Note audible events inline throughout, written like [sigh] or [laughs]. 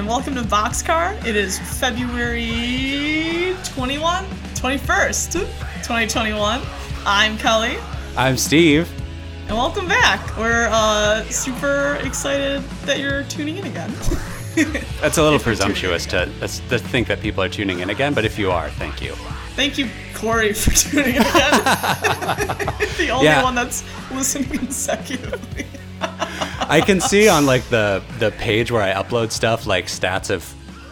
And welcome to Boxcar. It is February 21, 21st, 2021. I'm Kelly, I'm Steve. and welcome back. We're uh, super excited that you're tuning in again. [laughs] That's a little presumptuous to, to think that people are tuning in again, but if you are, thank you. Thank you, Corey, for tuning in again. [laughs] the only Yeah. one that's listening consecutively. [laughs] I can see on like the the page where I upload stuff like stats of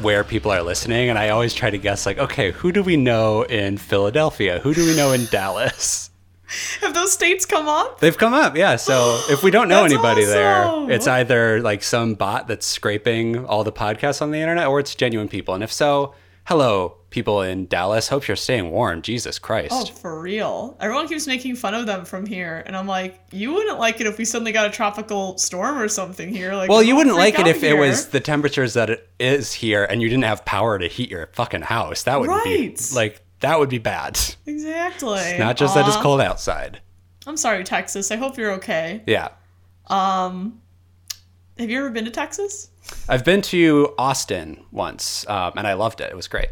where people are listening, and I always try to guess like, okay, who do we know in Philadelphia? Who do we know in Dallas? [laughs] Have those states come up? They've come up, yeah. So [gasps] if we don't know anybody awesome. there, it's either like some bot that's scraping all the podcasts on the internet, or it's genuine people. And if so, hello, people in Dallas. Hope you're staying warm. Jesus Christ. Oh, for real. Everyone keeps making fun of them from here, and I'm like, you wouldn't like it if we suddenly got a tropical storm or something here. Like, Well, you wouldn't like it if it was the temperatures that it is here and you didn't have power to heat your fucking house. That would be like that would be bad. exactly. Not just that it's cold outside. I'm sorry, Texas. I hope you're okay. Yeah. Um, Have you ever been to Texas? I've been to Austin once, um, and I loved it. It was great.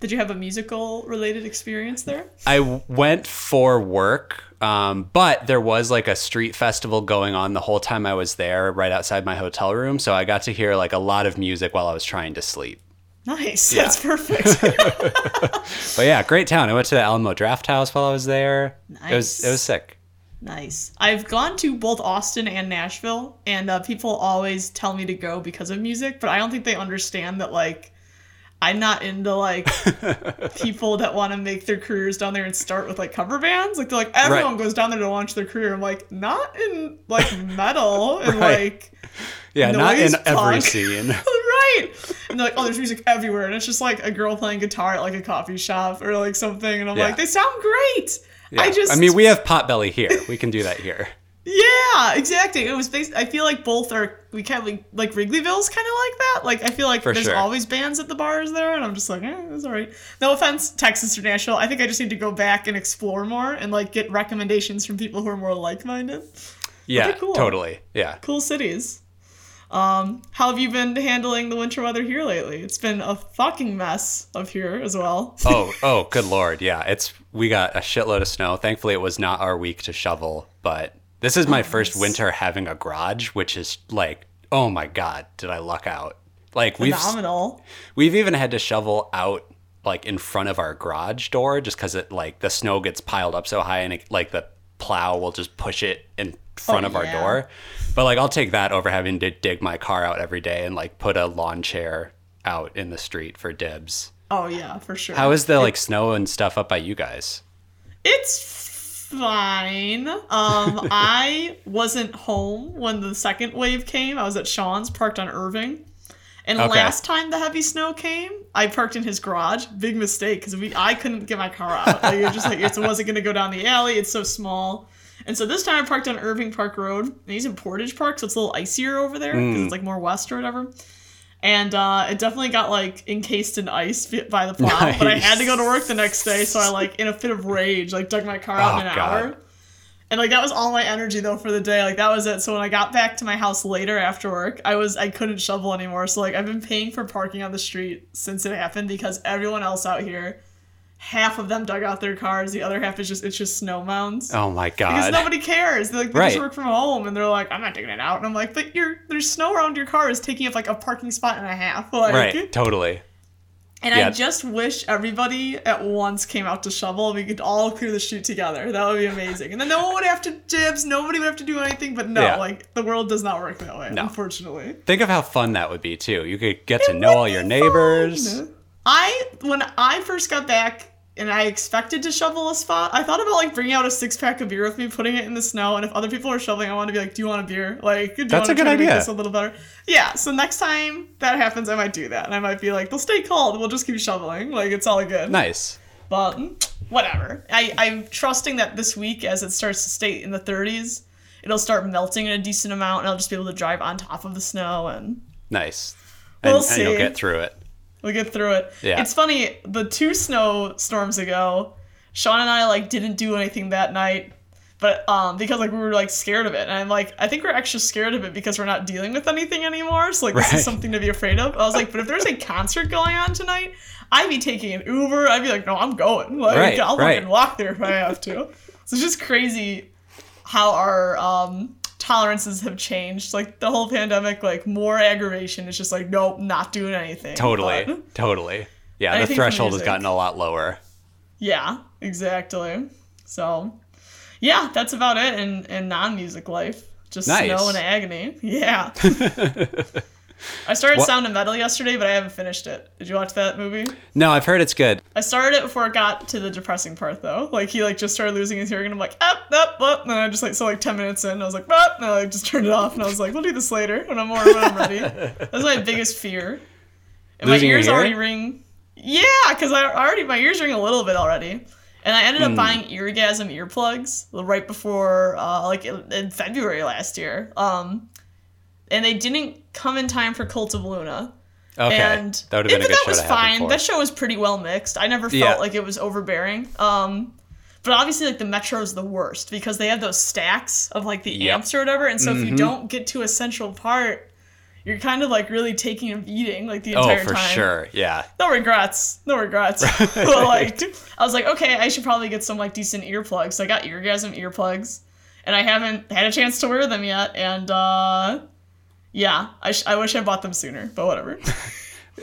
Did you have a musical related experience there? I went for work, um, but there was like a street festival going on the whole time I was there, right outside my hotel room. So I got to hear like a lot of music while I was trying to sleep. Nice. Yeah. That's perfect. [laughs] But yeah, great town. I went to the Alamo Drafthouse while I was there. It was it was sick. Nice. I've gone to both Austin and Nashville, and uh, people always tell me to go because of music, but I don't think they understand that, like, I'm not into like [laughs] people that want to make their careers down there and start with like cover bands. Like they're like everyone goes down there to launch their career. I'm like not in like metal [laughs] and Right. like Yeah, not in Noise every [laughs] scene. right. And they're like, oh, there's music everywhere, and it's just like a girl playing guitar at like a coffee shop or like something, and I'm Yeah. like, they sound great. Yeah. I just, I mean, we have Potbelly here. We can do that here. [laughs] yeah, exactly. It was based. I feel like both are. We kind of like, Wrigleyville's kind of like that. Like I feel like For there's sure. always bands at the bars there, and I'm just like, eh, it's all right. No offense, Texas Nashville. I think I just need to go back and explore more and like get recommendations from people who are more like-minded. Yeah, cool. totally. Yeah. Cool cities. Um, how have you been handling the winter weather here lately? It's been a fucking mess up here as well. [laughs] Oh, oh, good lord. Yeah, it's we got a shitload of snow. Thankfully, it was not our week to shovel, but this is my first nice. winter having a garage, which is like, oh my god, did I luck out? Like we've Phenomenal. we've even had to shovel out like in front of our garage door just because it like the snow gets piled up so high and it, like the plow will just push it in front Oh, of our yeah. door. But like I'll take that over having to dig my car out every day and like put a lawn chair out in the street for dibs. Oh yeah, for sure. How is the like snow and stuff up by you guys? It's fine. Um, [laughs] I wasn't home when the second wave came. I was at Sean's, parked on Irving. And Okay. last time the heavy snow came, I parked in his garage. Big mistake because we I couldn't get my car out. Like, it just like it wasn't gonna go down the alley. It's so small. And so this time I parked on Irving Park Road. And he's in Portage Park, so it's a little icier over there because it's like more west or whatever. And uh, it definitely got like encased in ice [laughs] by the plow. But I had to go to work the next day, so I like in a fit of rage like dug my car out Oh, in an God. hour. And like that was all my energy though for the day. Like that was it. So when I got back to my house later after work, I was I couldn't shovel anymore. So like I've been paying for parking on the street since it happened because everyone else out here, half of them dug out their cars, the other half is just it's just snow mounds. Oh my god! Because nobody cares. They're like they Right. just work from home and they're like, I'm not digging it out. And I'm like, but you're there's snow around your car is taking up like a parking spot and a half. [laughs] Like right, totally. and Yeah. I just wish everybody at once came out to shovel. and We could all clear the street together. That would be amazing. And then no one would have to dibs. Nobody would have to do anything. But no, Yeah. like the world does not work that way. No. Unfortunately. Think of how fun that would be too. You could get to know all your neighbors. I when I first got back and I expected to shovel a spot, I thought about like bringing out a six pack of beer with me, putting it in the snow, and if other people are shoveling, I want to be like, "Do you want a beer? Like, do That's a good try to make idea. this a little better?" Yeah. So next time that happens, I might do that, and I might be like, "They'll stay cold. We'll just keep shoveling. Like, it's all good." Nice. But mm, whatever. I, I'm trusting that this week, as it starts to stay in the 30s, it'll start melting in a decent amount, and I'll just be able to drive on top of the snow, and Nice. We'll and, and you'll get through it. We'll get through it. Yeah. It's funny. The two snow storms ago, Sean and I like didn't do anything that night. but um, because like we were like scared of it, and I'm like, I think we're extra scared of it because we're not dealing with anything anymore. So like this is something to be afraid of. I was like, but if there's a concert going on tonight, I'd be taking an Uber. I'd be like, no, I'm going. Like Right, I'll right. fucking walk there if I have to. So it's just crazy how our um tolerances have changed. Like the whole pandemic, like more aggravation. It's just like, nope, not doing anything. Totally, But- [laughs] totally. Yeah, the threshold has gotten a lot lower. Yeah, exactly. So, yeah, that's about it in, in non music life. Just Nice. snow and agony. [laughs] Yeah. [laughs] I started What- Sound of Metal yesterday, but I haven't finished it. Did you watch that movie? No, I've heard it's good. I started it before it got to the depressing part, though. Like he like just started losing his hearing, and I'm like, up, up, up, and I just like so like ten minutes in, I was like, up, and I like just turned it off, and I was like, we'll do this later when I'm more when I'm ready. That's my biggest fear. And Losing my ears hearing? already ring. Yeah, because I already my ears ring a little bit already. And I ended up buying eargasm earplugs right before, uh, like in in February last year. Um, and they didn't come in time for Cult of Luna. Okay, And that would have been yeah, a but good that was fine. That show was pretty well mixed. I never felt Yeah. like it was overbearing. Um, but obviously, like the Metro is the worst because they have those stacks of like the Yep. Mm-hmm. amps or whatever. And so if you don't get to a central part, you're kind of like really taking a beating like the entire time. oh, for time. sure. Yeah. No regrets. No regrets. [laughs] [laughs] but like, I was like, okay, I should probably get some like decent earplugs. So I got eargasm earplugs, and I haven't had a chance to wear them yet. And uh, yeah, I, sh- I wish I bought them sooner, but whatever. [laughs]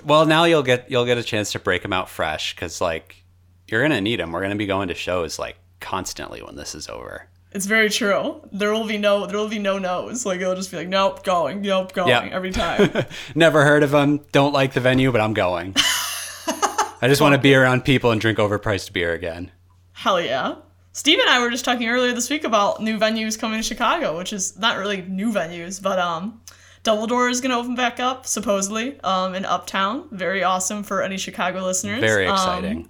Well, now you'll get you'll get a chance to break them out fresh because like you're gonna need them. We're gonna be going to shows like constantly when this is over. It's very true. There will be no there will be no no's. Like it'll just be like nope, going, nope, going Yep. every time. [laughs] Never heard of them. Don't like the venue, but I'm going. [laughs] I just want to be around people and drink overpriced beer again. Hell yeah. Steve and I were just talking earlier this week about new venues coming to Chicago, which is not really new venues, but um Double Door is gonna open back up, supposedly, um, in Uptown. Very awesome for any Chicago listeners. Very Um, exciting.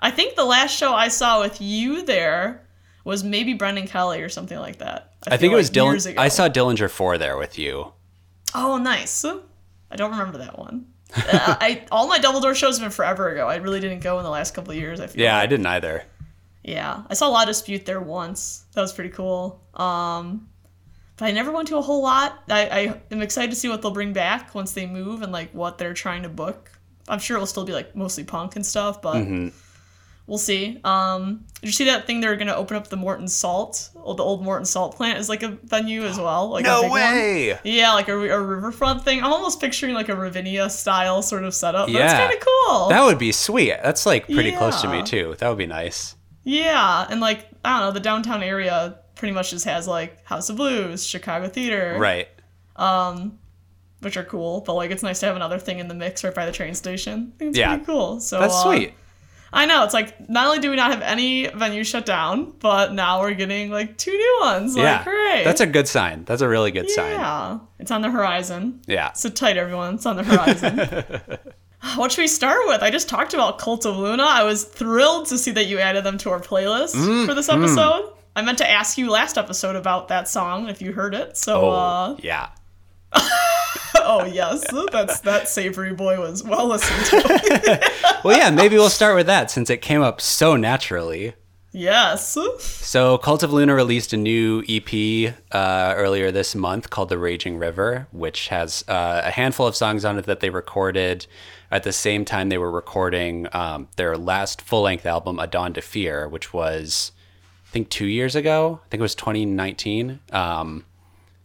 I think the last show I saw with you there was maybe Brendan Kelly or something like that. I think it was like Dylan. I saw Dillinger Four there with you. Oh, nice. I don't remember that one. uh, I all my Double Door shows have been forever ago. I really didn't go in the last couple of years. I feel. Yeah, I didn't either. Yeah, I saw a lot of Dispute there once. That was pretty cool. Um, but I never went to a whole lot. I, I am excited to see what they'll bring back once they move and like what they're trying to book. I'm sure it'll still be like mostly punk and stuff, but Mm-hmm. we'll see. Um, did you see that thing they're gonna open up the Morton Salt? Oh, the old Morton Salt plant is like a venue as well. Like No big one. way. Yeah, like a, a riverfront thing. I'm almost picturing like a Ravinia style sort of setup. Yeah. it's kind of cool. That would be sweet. That's like pretty close to me too. That would be nice. Yeah, and like I don't know, the downtown area pretty much just has like House of Blues, Chicago Theater, Right. Um, which are cool. But like it's nice to have another thing in the mix right by the train station. It's Yeah. pretty cool. So That's uh, sweet. I know it's like not only do we not have any venues shut down, but now we're getting like two new ones. Yeah. Like, hooray! That's a good sign. That's a really good sign. yeah. It's on the horizon. Yeah. so tight, everyone. It's on the horizon. [laughs] [sighs] what should we start with? I just talked about Cult of Luna. I was thrilled to see that you added them to our playlist Mm, for this episode. I meant to ask you last episode about that song if you heard it. So, Oh, uh, yeah. [laughs] oh yes, that's that savory boy was well listened to. [laughs] Well, yeah, maybe we'll start with that since it came up so naturally. yes. So, Cult of Luna released a new EP uh, earlier this month called The Raging River, which has uh, a handful of songs on it that they recorded at the same time they were recording um, their last full length album, A Dawn to Fear, which was, think, two years ago. I think it was 2019. Um,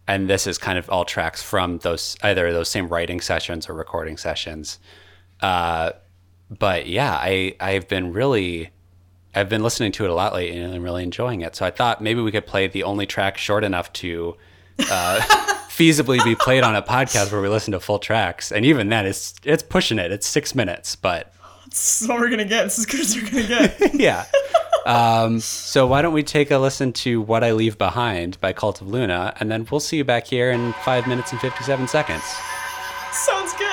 and this is kind of all tracks from those either those same writing sessions or recording sessions. Uh, but yeah, I I've been really I've been listening to it a lot lately and I'm really enjoying it. So I thought maybe we could play the only track short enough to uh, [laughs] feasibly be played on a podcast where we listen to full tracks. And even then, it's it's pushing it. It's six minutes, but This is what we're gonna get. As good as we're gonna get. [laughs] yeah. Um, so why don't we take a listen to "What I Leave Behind" by Cult of Luna, and then we'll see you back here in five minutes and fifty-seven seconds. Sounds good.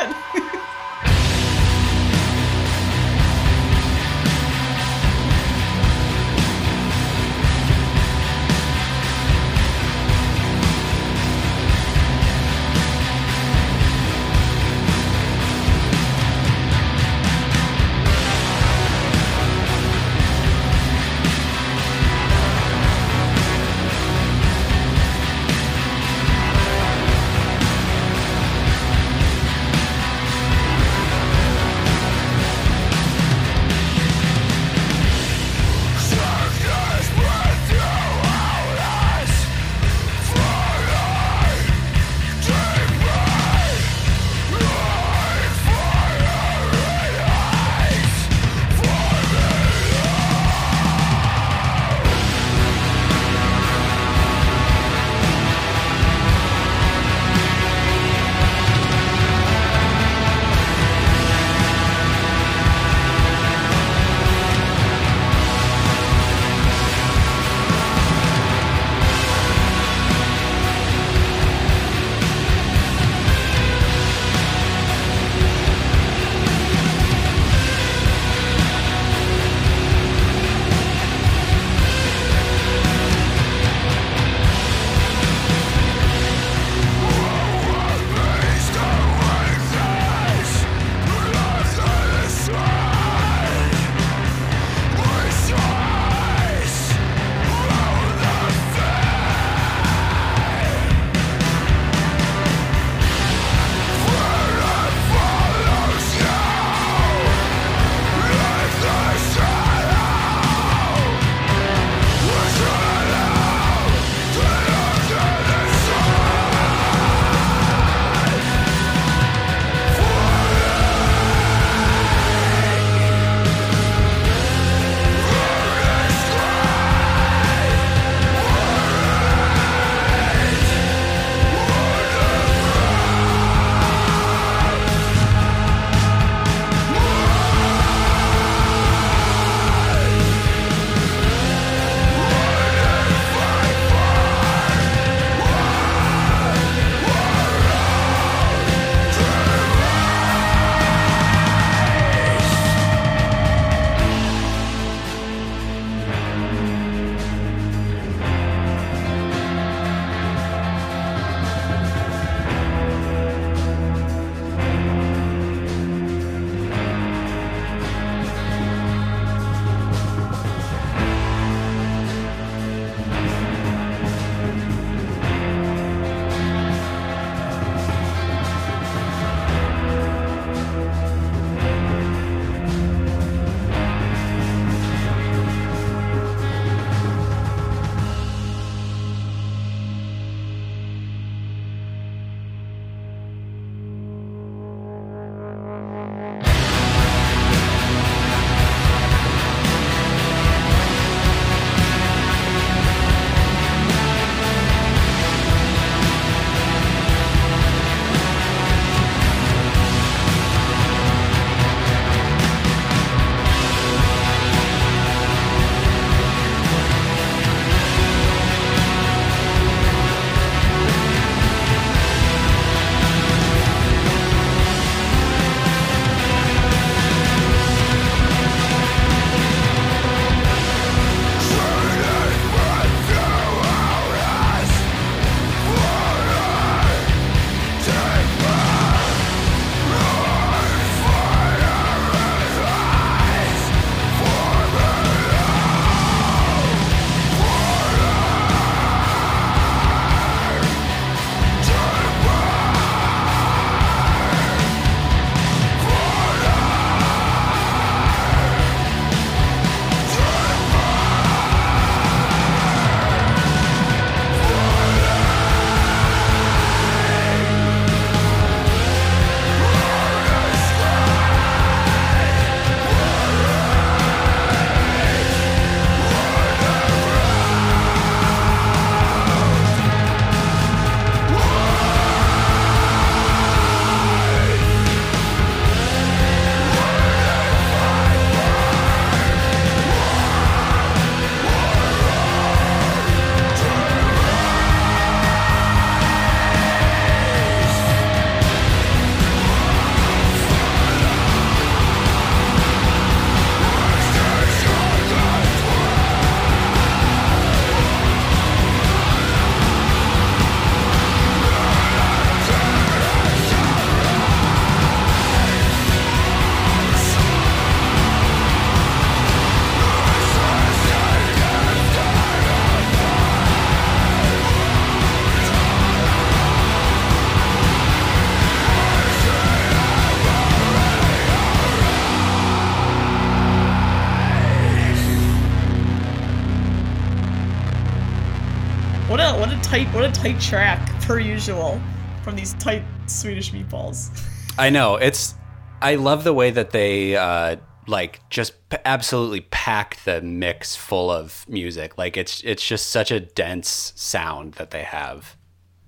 Tight what a tight track per usual from these tight Swedish meatballs. [laughs] I know it's. I love the way that they uh, like just p- absolutely pack the mix full of music. Like it's it's just such a dense sound that they have.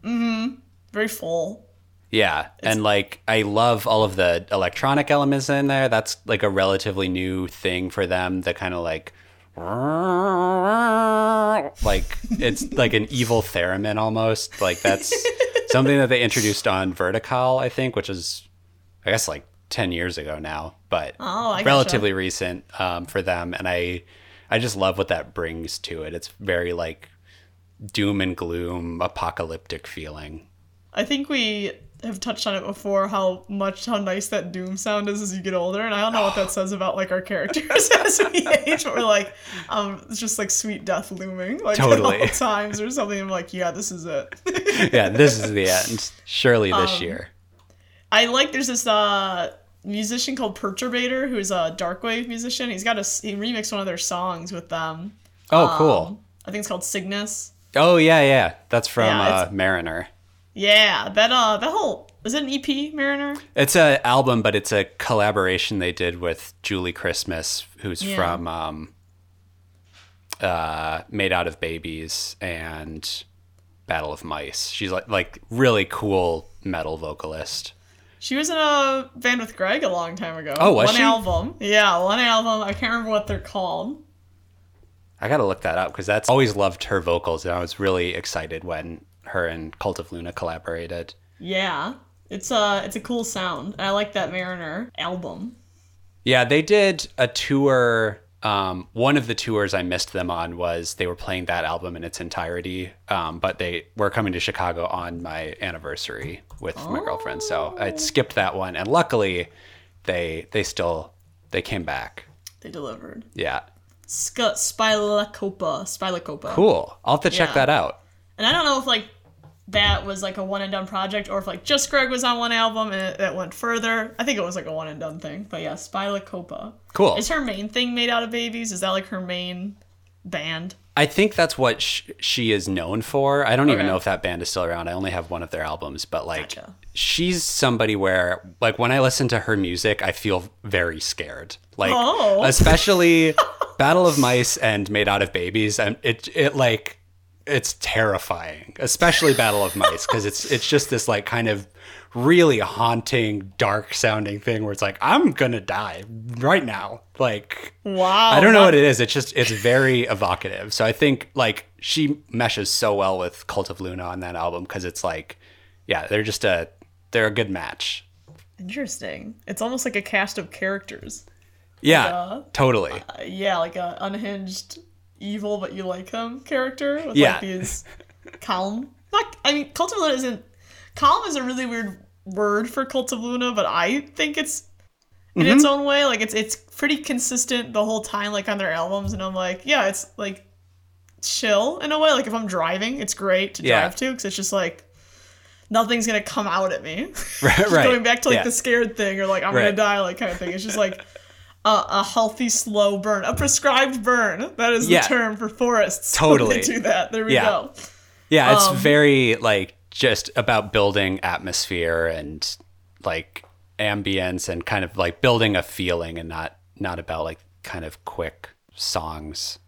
Mm-hmm. Very full. Yeah, and like I love all of the electronic elements in there. That's like a relatively new thing for them. The kind of like like it's like an evil theremin almost. Like that's [laughs] something that they introduced on Vertikal, I think, which is I guess like 10 years ago now, but Oh, I gotcha. relatively recent um, for them and I I just love what that brings to it. It's very like doom and gloom apocalyptic feeling. I think we have touched on it before how much how nice that doom sound is as you get older, and I don't know what that [sighs] says about like our characters [laughs] as we age, but we're like, um, it's just like sweet death looming like Totally. at all times or something. I'm like, yeah, this is it. [laughs] yeah, this is the end. Surely this Um, year. I like there's this uh musician called Perturbator who's a darkwave musician. He's got a he remixed one of their songs with them. Oh, cool. Um, I think it's called Cygnus. Oh yeah, yeah. That's from Yeah, uh, Mariner. Yeah, that uh that whole is it an EP, Mariner? It's a album, but it's a collaboration they did with Julie Christmas, who's Yeah. from um, uh, Made Out of Babies and Battle of Mice. She's like like really cool metal vocalist. She was in a band with Greg a long time ago. Oh, was one she? album. Yeah, one album. I can't remember what they're called. I gotta look that up because that's always loved her vocals, and I was really excited when her and Cult of Luna collaborated. Yeah, it's a it's a cool sound. I like that Mariner album. Yeah, they did a tour. Um, one of the tours I missed them on was they were playing that album in its entirety, um, but they were coming to Chicago on my anniversary with my girlfriend, so I skipped that one. And luckily, they they still they came back. They delivered. Yeah, Sc- Spylacopa. Spylacopa. cool. I'll have to check Yeah. that out. And I don't know if like that was like a one and done project or if like just Greg was on one album and it, it went further. I think it was like a one and done thing. But yeah, Spylacopa. Cool. Is her main thing made out of babies? Is that like her main band? I think that's what sh- she is known for. I don't even know if that band is still around. I only have one of their albums, but like Gotcha. she's somebody where like when I listen to her music, I feel very scared. Like Oh. [laughs] especially Battle of Mice and Made Out of Babies and it it like it's terrifying, especially Battle of Mice because it's it's just this like kind of really haunting, dark sounding thing where it's like I'm going to die right now. Like Wow. I don't know that- what it is. It's just it's very evocative. So I think like she meshes so well with Cult of Luna on that album because it's like, yeah, they're just a they're a good match. Interesting. It's almost like a cast of characters. Yeah, uh, totally. Uh, yeah, like a unhinged evil but you like him character with Yeah. like [laughs] these calm. Not I mean Cult of Luna isn't calm is a really weird word for Cult of Luna, but I think it's in its Mm-hmm. own way. Like it's it's pretty consistent the whole time, like on their albums, and I'm like, yeah, it's like chill in a way. Like if I'm driving, it's great to Yeah. drive to because it's just like nothing's gonna come out at me. [laughs] Right, [laughs] right. Going back to like Yeah. the scared thing or like I'm gonna die like kind of thing. It's just like a, a healthy slow burn, a prescribed burn. That is Yeah. the term for forests. [laughs] Totally. They do that. There we Yeah. go. Yeah, it's um, very like just about building atmosphere and like ambience and kind of like building a feeling and not not about like kind of quick songs.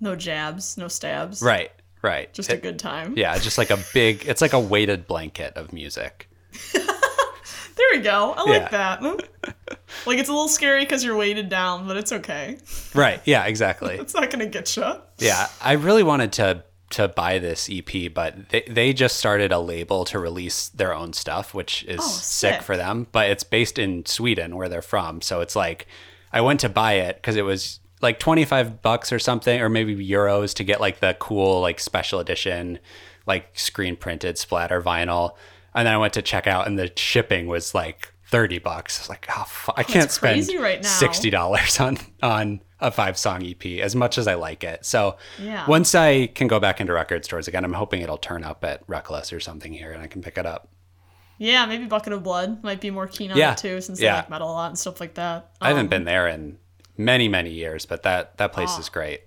No jabs, no stabs. Right, right. Just a good time. yeah, just like a big. It's like a weighted blanket of music. [laughs] There we go. I like Yeah. that. [laughs] like it's a little scary because you're weighted down, but it's okay. Right. Yeah. Exactly. [laughs] It's not gonna get you. Yeah, I really wanted to to buy this EP, but they, they just started a label to release their own stuff, which is oh, sick. Oh, sick. for them. But it's based in Sweden, where they're from. So it's like I went to buy it because it was like twenty five bucks or something, or maybe euros to get like the cool like special edition, like screen printed splatter vinyl. And then I went to check out, and the shipping was like thirty bucks. I was like, oh, fu- I can't spend right sixty dollars on on a five song EP as much as I like it. So Yeah. once I can go back into record stores again, I'm hoping it'll turn up at Reckless or something here and I can pick it up. Yeah, maybe Bucket O' Blood might be more keen on Yeah. it too, since Yeah. they like metal a lot and stuff like that. I haven't Um, been there in many, many years, but that that place Ah. is great.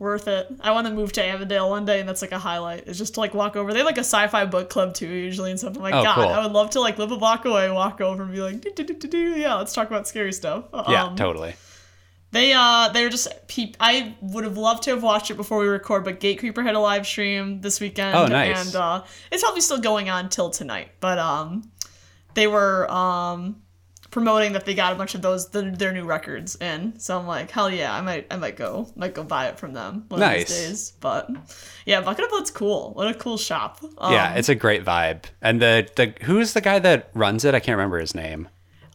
Worth it. I want to move to Avondale one day, and that's like a highlight. It's just to like walk over. They have like a sci-fi book club too, usually, and stuff. I'm like, Oh, God, cool. I would love to like live a block away, walk over, and be like, do, do, do, do, do. yeah, let's talk about scary stuff. Yeah, Um, totally. They uh they were just peep. I would have loved to have watched it before we record, but Gatecreeper had a live stream this weekend. Oh, nice. And uh, it's probably still going on till tonight. But um, they were um promoting that they got a bunch of those the, their new records in. So I'm like, hell yeah, I might I might go might go buy it from them one Nice. of these days. But yeah, Bucket O' Blood's cool. What a cool shop. Um, yeah, it's a great vibe. And the the who's the guy that runs it? I can't remember his name.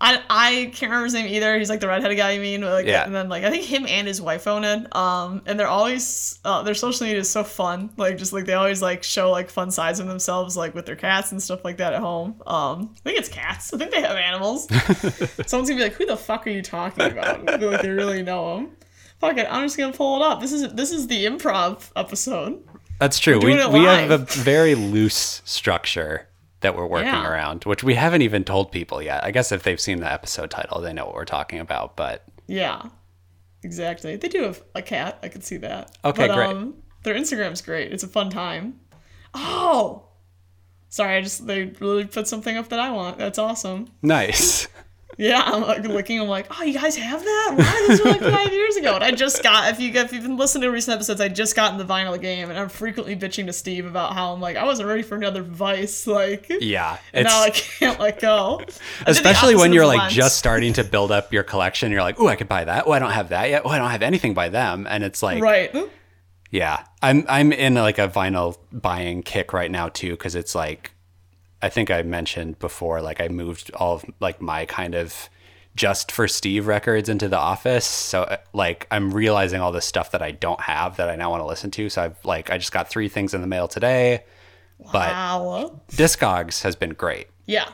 I, I can't remember his name either. He's like the redheaded guy. You mean? Like, Yeah. And then like I think him and his wife own it. Um, and they're always uh, their social media is so fun. Like just like they always like show like fun sides of themselves, like with their cats and stuff like that at home. Um, I think it's cats. I think they have animals. [laughs] Someone's gonna be like, "Who the fuck are you talking about?" Like they really know them. Fuck it, I'm just gonna pull it up. This is this is the improv episode. That's true. We we have a very loose structure that we're working Yeah. around, which we haven't even told people yet. I guess if they've seen the episode title, they know what we're talking about. But Yeah, exactly. They do have a cat. I could see that. Okay, but, great. Um, their Instagram's great. It's a fun time. Oh, sorry. I just they really put something up that I want. That's awesome. nice. [laughs] Yeah, I'm like looking. I'm like, oh, you guys have that? Wow, this was like five years ago. And I just got. If you if you've been listening to recent episodes, I just got in the vinyl game, and I'm frequently bitching to Steve about how I'm like, I wasn't ready for another Vice. Like, Yeah, and now I can't let go. I especially when you're like Lens. just starting to build up your collection. You're like, oh, I could buy that. Oh, I don't have that yet. Oh, I don't have anything by them. And it's like, right. Yeah, I'm I'm in like a vinyl buying kick right now too because it's like I think I mentioned before like I moved all of like my kind of just for Steve records into the office. So uh, like I'm realizing all this stuff that I don't have that I now want to listen to. So I've like I just got three things in the mail today. But Wow. Discogs has been great. Yeah.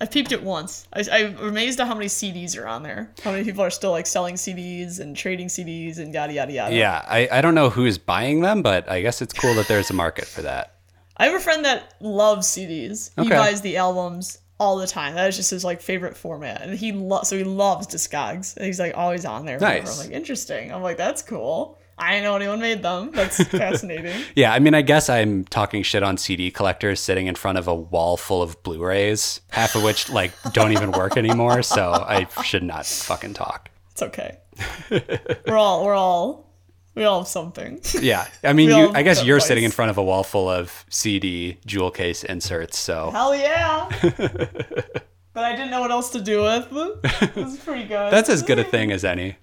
I peeped it once. I, I'm amazed at how many CDs are on there. How many people are still like selling CDs and trading CDs and yada yada yada. Yeah, I, I don't know who's buying them, but I guess it's cool that there's a market for that. I have a friend that loves CDs. He buys the albums all the time. That is just his like favorite format, and he lo- so he loves Discogs. And he's like always on there. Nice. I'm like interesting. I'm like that's cool. I didn't know anyone made them. That's [laughs] fascinating. Yeah, I mean, I guess I'm talking shit on CD collectors sitting in front of a wall full of Blu-rays, half of which like don't even work anymore. So I should not fucking talk. It's okay. we're all we're all we all have something. [laughs] Yeah, I mean, you, I guess you're sitting in front of a wall full of CD jewel case inserts. So Hell yeah. [laughs] but I didn't know what else to do with. It was pretty good. that's as good a thing as any.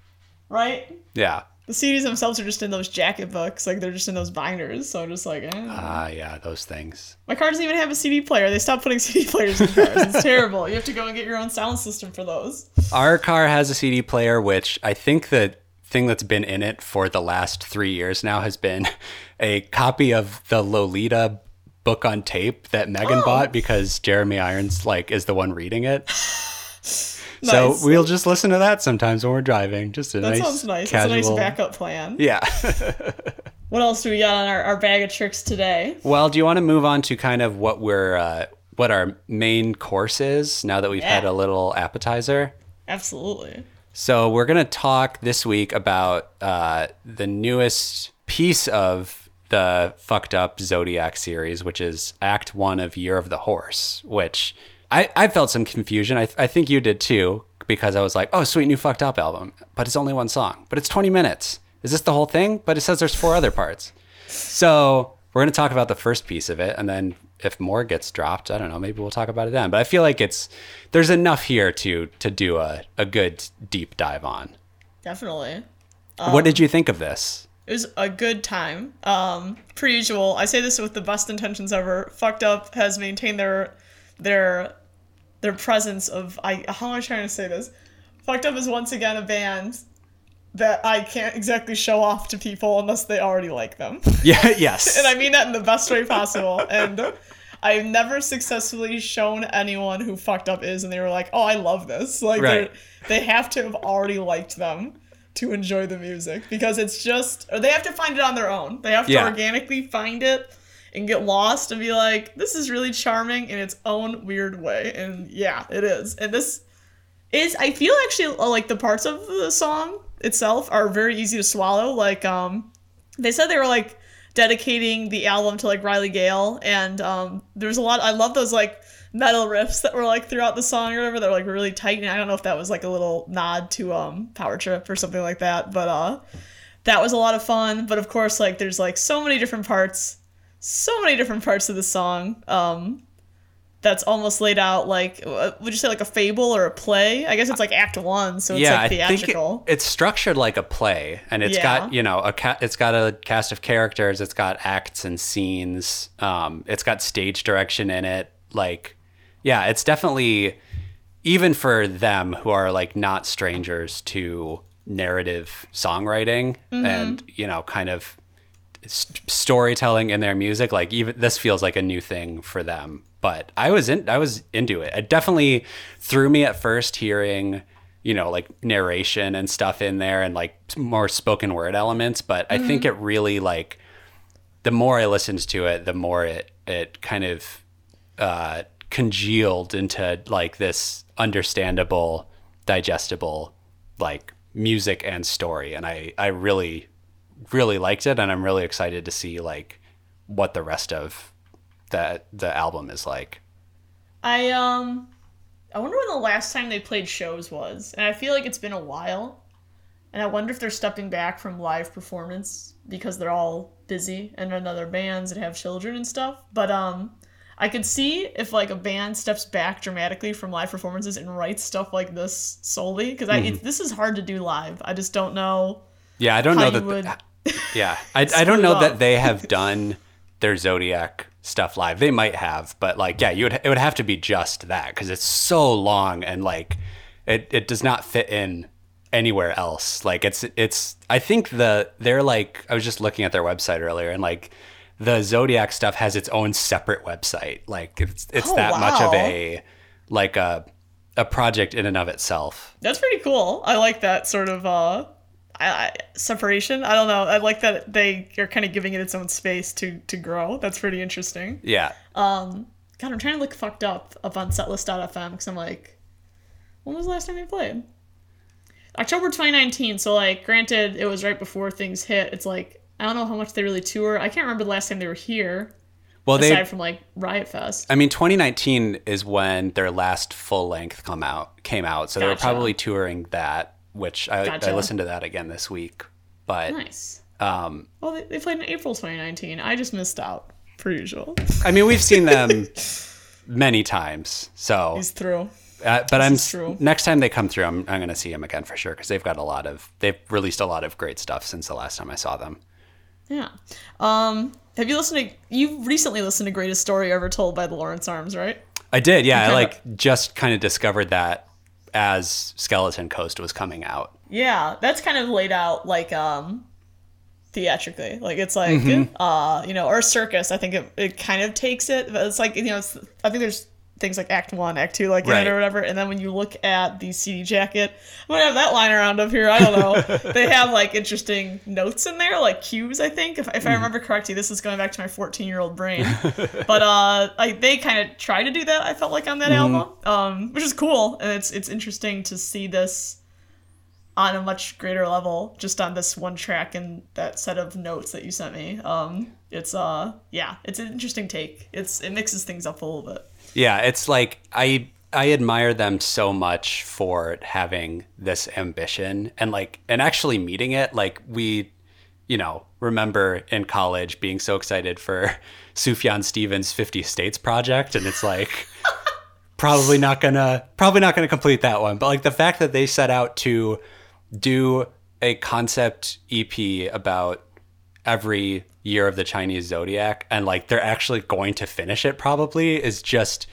right? Yeah. The CDs themselves are just in those jacket books, like they're just in those binders. So I'm just like, eh. Ah, yeah, those things. my car doesn't even have a CD player. They stopped putting [laughs] CD players in cars. It's terrible. You have to go and get your own sound system for those. Our car has a CD player, which I think the thing that's been in it for the last three years now has been [laughs] a copy of the Lolita book on tape that Megan Oh. bought because Jeremy Irons like is the one reading it. [laughs] So we'll just listen to that sometimes when we're driving. Just a That nice, sounds nice. casual. It's a nice backup plan. Yeah. [laughs] What else do we got on our, our bag of tricks today? well, do you want to move on to kind of what we're uh, what our main course is now that we've had a little appetizer? Absolutely. So we're gonna talk this week about uh, the newest piece of the fucked up Zodiac series, which is Act One of Year of the Horse. Which I, I felt some confusion. I, I think you did too, because I was like, "Oh, sweet new fucked up album," but it's only one song, but it's twenty minutes. Is this the whole thing? But it says there's four other parts. So we're gonna talk about the first piece of it, and then if more gets dropped, I don't know, maybe we'll talk about it then. But I feel like it's there's enough here to to do a, a good deep dive on. Definitely. what did you think of this? It was a good time. Um, per usual, I say this with the best intentions ever. Fucked up has maintained their their their presence of I how am I trying to say this? Fucked up is once again a band that I can't exactly show off to people unless they already like them. Yeah, [laughs] yes. and I mean that in the best way possible. And I've never successfully shown anyone who fucked up is, and they were like, "Oh, I love this." [laughs] Like Right. they have to have already liked them to enjoy the music because it's just, or they have to find it on their own. They have to Yeah. organically find it and get lost and be like, "This is really charming in its own weird way." And yeah, it is. And this is I feel actually uh, like the parts of the song itself are very easy to swallow. Like um they said they were like dedicating the album to like Riley Gale, and um, there's a lot. I love those like metal riffs that were like throughout the song or whatever that were like really tight. And I don't know if that was like a little nod to um Power Trip or something like that, but uh, that was a lot of fun. But of course, like there's like so many different parts, so many different parts of the song. Um, that's almost laid out like uh, would you say like a fable or a play? I guess it's like Act One, so it's yeah, like I think it, it's structured like a play, and it's Yeah. got you know a ca- it's got a cast of characters, it's got acts and scenes, um, it's got stage direction in it. Like, yeah, it's definitely even for them who are like not strangers to narrative songwriting Mm-hmm. and you know kind of st- storytelling in their music like even this feels like a new thing for them but i was in i was into it. It definitely threw me at first hearing you know like narration and stuff in there and like more spoken word elements but i think it really like the more i listened to it the more it it kind of uh congealed into like this understandable digestible like music and story. And i i really really liked it and i'm really excited to see like what the rest of the the album is like I um I wonder when the last time they played shows was. And I feel like it's been a while. And I wonder if they're stepping back from live performance because they're all busy and in other bands and have children and stuff. But um I could see if like a band steps back dramatically from live performances and writes stuff like this solely because I it's, this is hard to do live. I just don't know yeah i don't know that yeah i, I don't know up. that they have [laughs] done their zodiac stuff live. They might have but like yeah you would it would have to be just that because it's so long and like it, it does not fit in anywhere else. Like it's it's i think the they're like i was just looking at their website earlier and like the zodiac stuff has its own separate website. Like it's it's Oh, that much of a like a a project in and of itself. That's pretty cool. I like that sort of uh, I, separation. I don't know. I like that they are kind of giving it its own space to to grow. That's pretty interesting. yeah Um, God, I'm trying to look fucked up up on setlist.fm because I'm like, when was the last time they played? October 2019. So like, granted, it was right before things hit. It's like I don't know how much they really tour. I can't remember the last time they were here well they aside from like Riot Fest. I mean, 2019 is when their last full length come out came out, so they were probably touring that, which I, I listened to that again this week. But Nice. um, Well, they, they played in April 2019. I just missed out, per usual. I mean, we've seen them [laughs] many times, so. He's through. Uh, but I'm is true. next time they come through, I'm, I'm going to see them again for sure because they've got a lot of they've released a lot of great stuff since the last time I saw them. Yeah. Um, have you listened to? You recently listened to "Greatest Story Ever Told" by the Lawrence Arms, right? I did, yeah. I like just kind of discovered that as Skeleton Coast was coming out. Yeah, that's kind of laid out like um, theatrically. Like it's like Mm-hmm. uh, you know, or circus. I think it, it kind of takes it, but it's like you know, it's, I think there's things like Act One, Act Two, like in Right. it or whatever. And then when you look at the CD jacket, I'm gonna have that line around up here. I don't know. [laughs] they have like interesting notes in there, like cues. I think if, if I remember correctly, this is going back to my 14 year old brain. [laughs] but uh, like they kind of try to do that. I felt like on that album, um, which is cool, and it's it's interesting to see this on a much greater level just on this one track and that set of notes that you sent me um it's uh yeah it's an interesting take it's it mixes things up a little bit Yeah, it's like I I admire them so much for having this ambition and like and actually meeting it. Like we, you know, remember in college being so excited for [laughs] Sufjan Stevens' 50 States project and it's like [laughs] probably not gonna probably not gonna complete that one. But like the fact that they set out to do a concept EP about every year of the Chinese zodiac and like they're actually going to finish it probably is just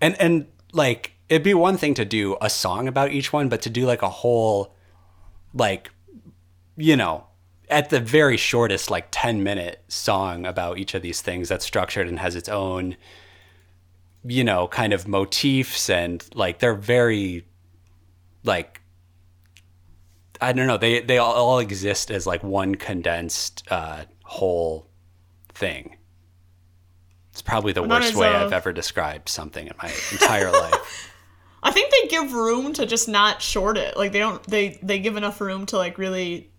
and and like it'd be one thing to do a song about each one but to do like a whole like you know at the very shortest like 10 minute song about each of these things that's structured and has its own you know kind of motifs and like they're very like I don't know. They they all, all exist as like one condensed uh, whole thing. It's probably the worst way a- I've ever described something in my entire life. [laughs] [laughs] i think they give room to just not short it like they don't they they give enough room to like really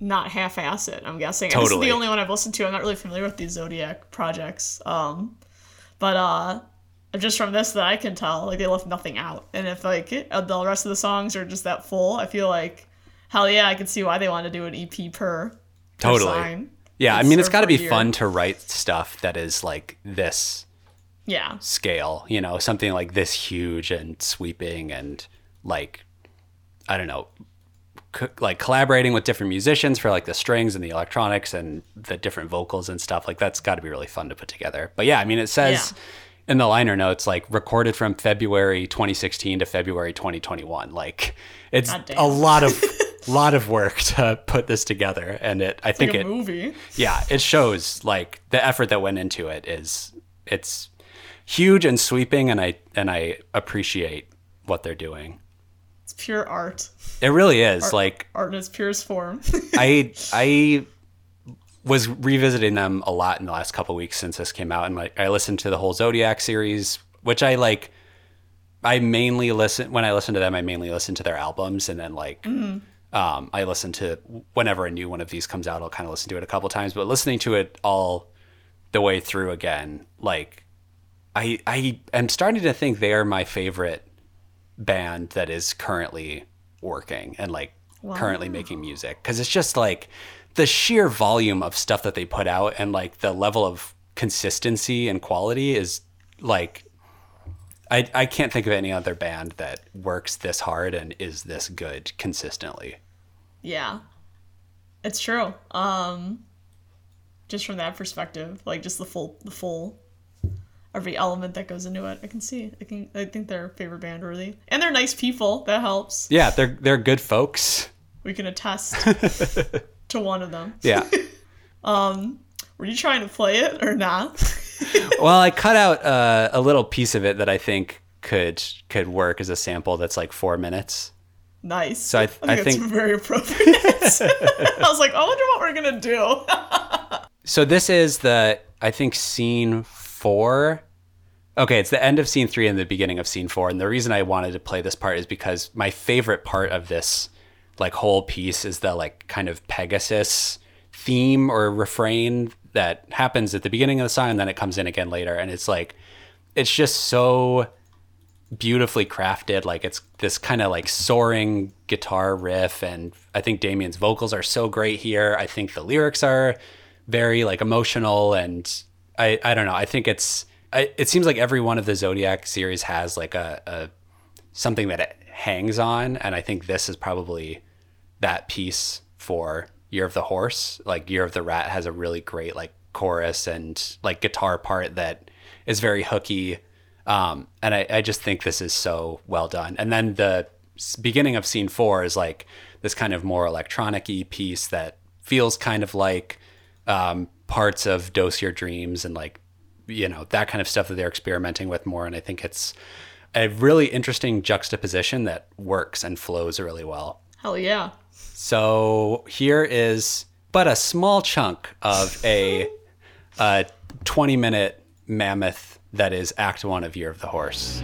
not half-ass it. I'm guessing. And This is the only one I've listened to. I'm not really familiar with these Zodiac projects. Um, but uh, just from this that I can tell, like they left nothing out. And if like it, uh, the rest of the songs are just that full, I feel like hell yeah, I can see why they want to do an EP per. per Totally. song. Yeah, I mean, it's got to be year. fun to write stuff that is like this Yeah. scale, you know, something like this huge and sweeping and like, I don't know, co- like collaborating with different musicians for like the strings and the electronics and the different vocals and stuff. Like, that's got to be really fun to put together. But yeah, I mean, it says Yeah. in the liner notes, like recorded from February 2016 to February 2021. Like, it's a lot of. [laughs] lot of work [laughs] to put this together and it i think Like a it movie. yeah, it shows like the effort that went into it is it's huge and sweeping and I and I appreciate what they're doing. It's pure art. It really is. Like Art in its purest form. [laughs] I I was revisiting them a lot in the last couple weeks since this came out and like I listened to the whole Zodiac series, which I like I mainly listen when I listen to them I mainly listen to their albums and then like mm-hmm. Um, I listen to whenever a new one of these comes out I'll kind of listen to it a couple times but listening to it all the way through again like I I am starting to think they are my favorite band that is currently working and like currently making music because it's just like the sheer volume of stuff that they put out and like the level of consistency and quality is like I, I can't think of any other band that works this hard and is this good consistently. Yeah. It's true. Um just from that perspective, like just the full the full every element that goes into it. I can see. I can I think they're favorite band worthy. And they're nice people. That helps. Yeah, they're they're good folks. We can attest [laughs] to one of them. Yeah. [laughs] um Were you trying to play it or not? [laughs] well, I cut out uh, a little piece of it that I think could could work as a sample that's like four minutes. Nice. So I- think I it's think- very appropriate. [laughs] I was like, I wonder what we're gonna do. [laughs] So this is the I think scene four. Okay, it's the end of scene three and the beginning of scene four. And the reason I wanted to play this part is because my favorite part of this like whole piece is the like kind of Pegasus theme or refrain that happens at the beginning of the song and then it comes in again later. And it's like it's just so beautifully crafted. Like it's this kind of like soaring guitar riff, and I think Damian's vocals are so great here. I think the lyrics are very like emotional, and I I don't know. I think it's I, it seems like every one of the Zodiac series has like a, a something that it hangs on, and I think this is probably that piece for Year of the Horse. Like Year of the Rat has a really great like chorus and like guitar part that is very hooky. Um, and I, I just think this is so well done. And then the beginning of scene four is like this kind of more electronic y piece that feels kind of like um, parts of Dose Your Dreams and like, you know, that kind of stuff that they're experimenting with more. And I think it's a really interesting juxtaposition that works and flows really well. Hell yeah. So here is but a small chunk of a, a 20 minute mammoth that is Act One of Year of the Horse.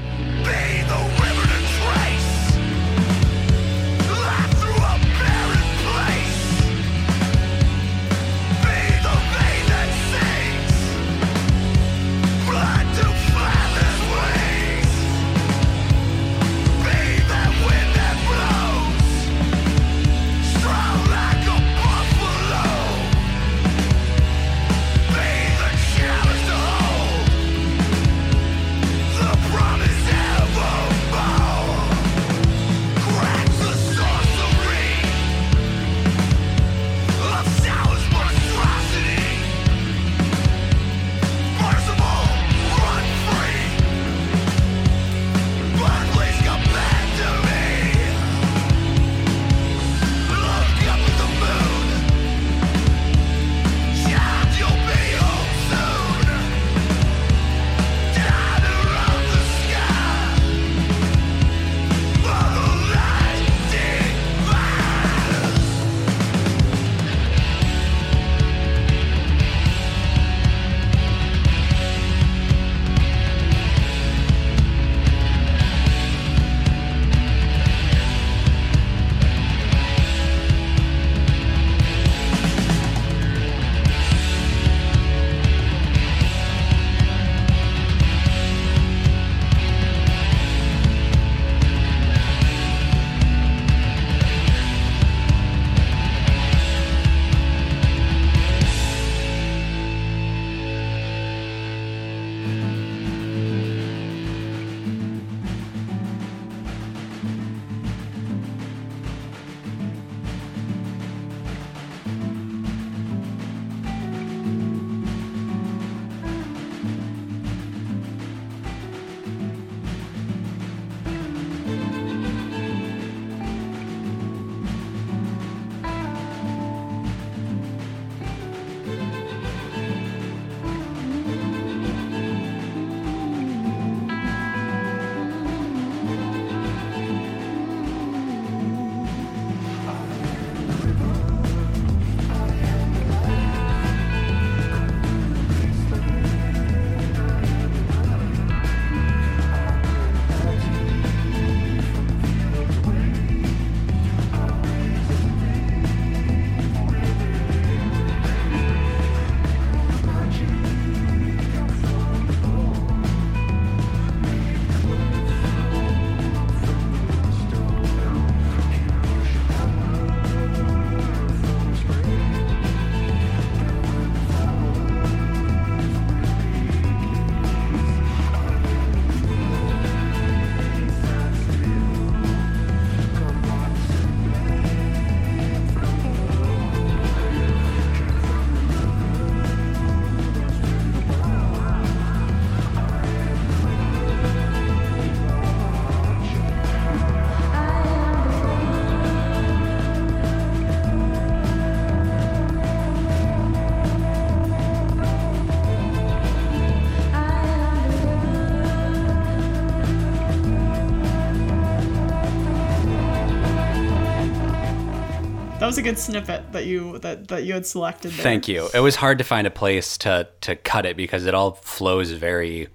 Was a good snippet that you that that you had selected. There. Thank you. It was hard to find a place to to cut it because it all flows very,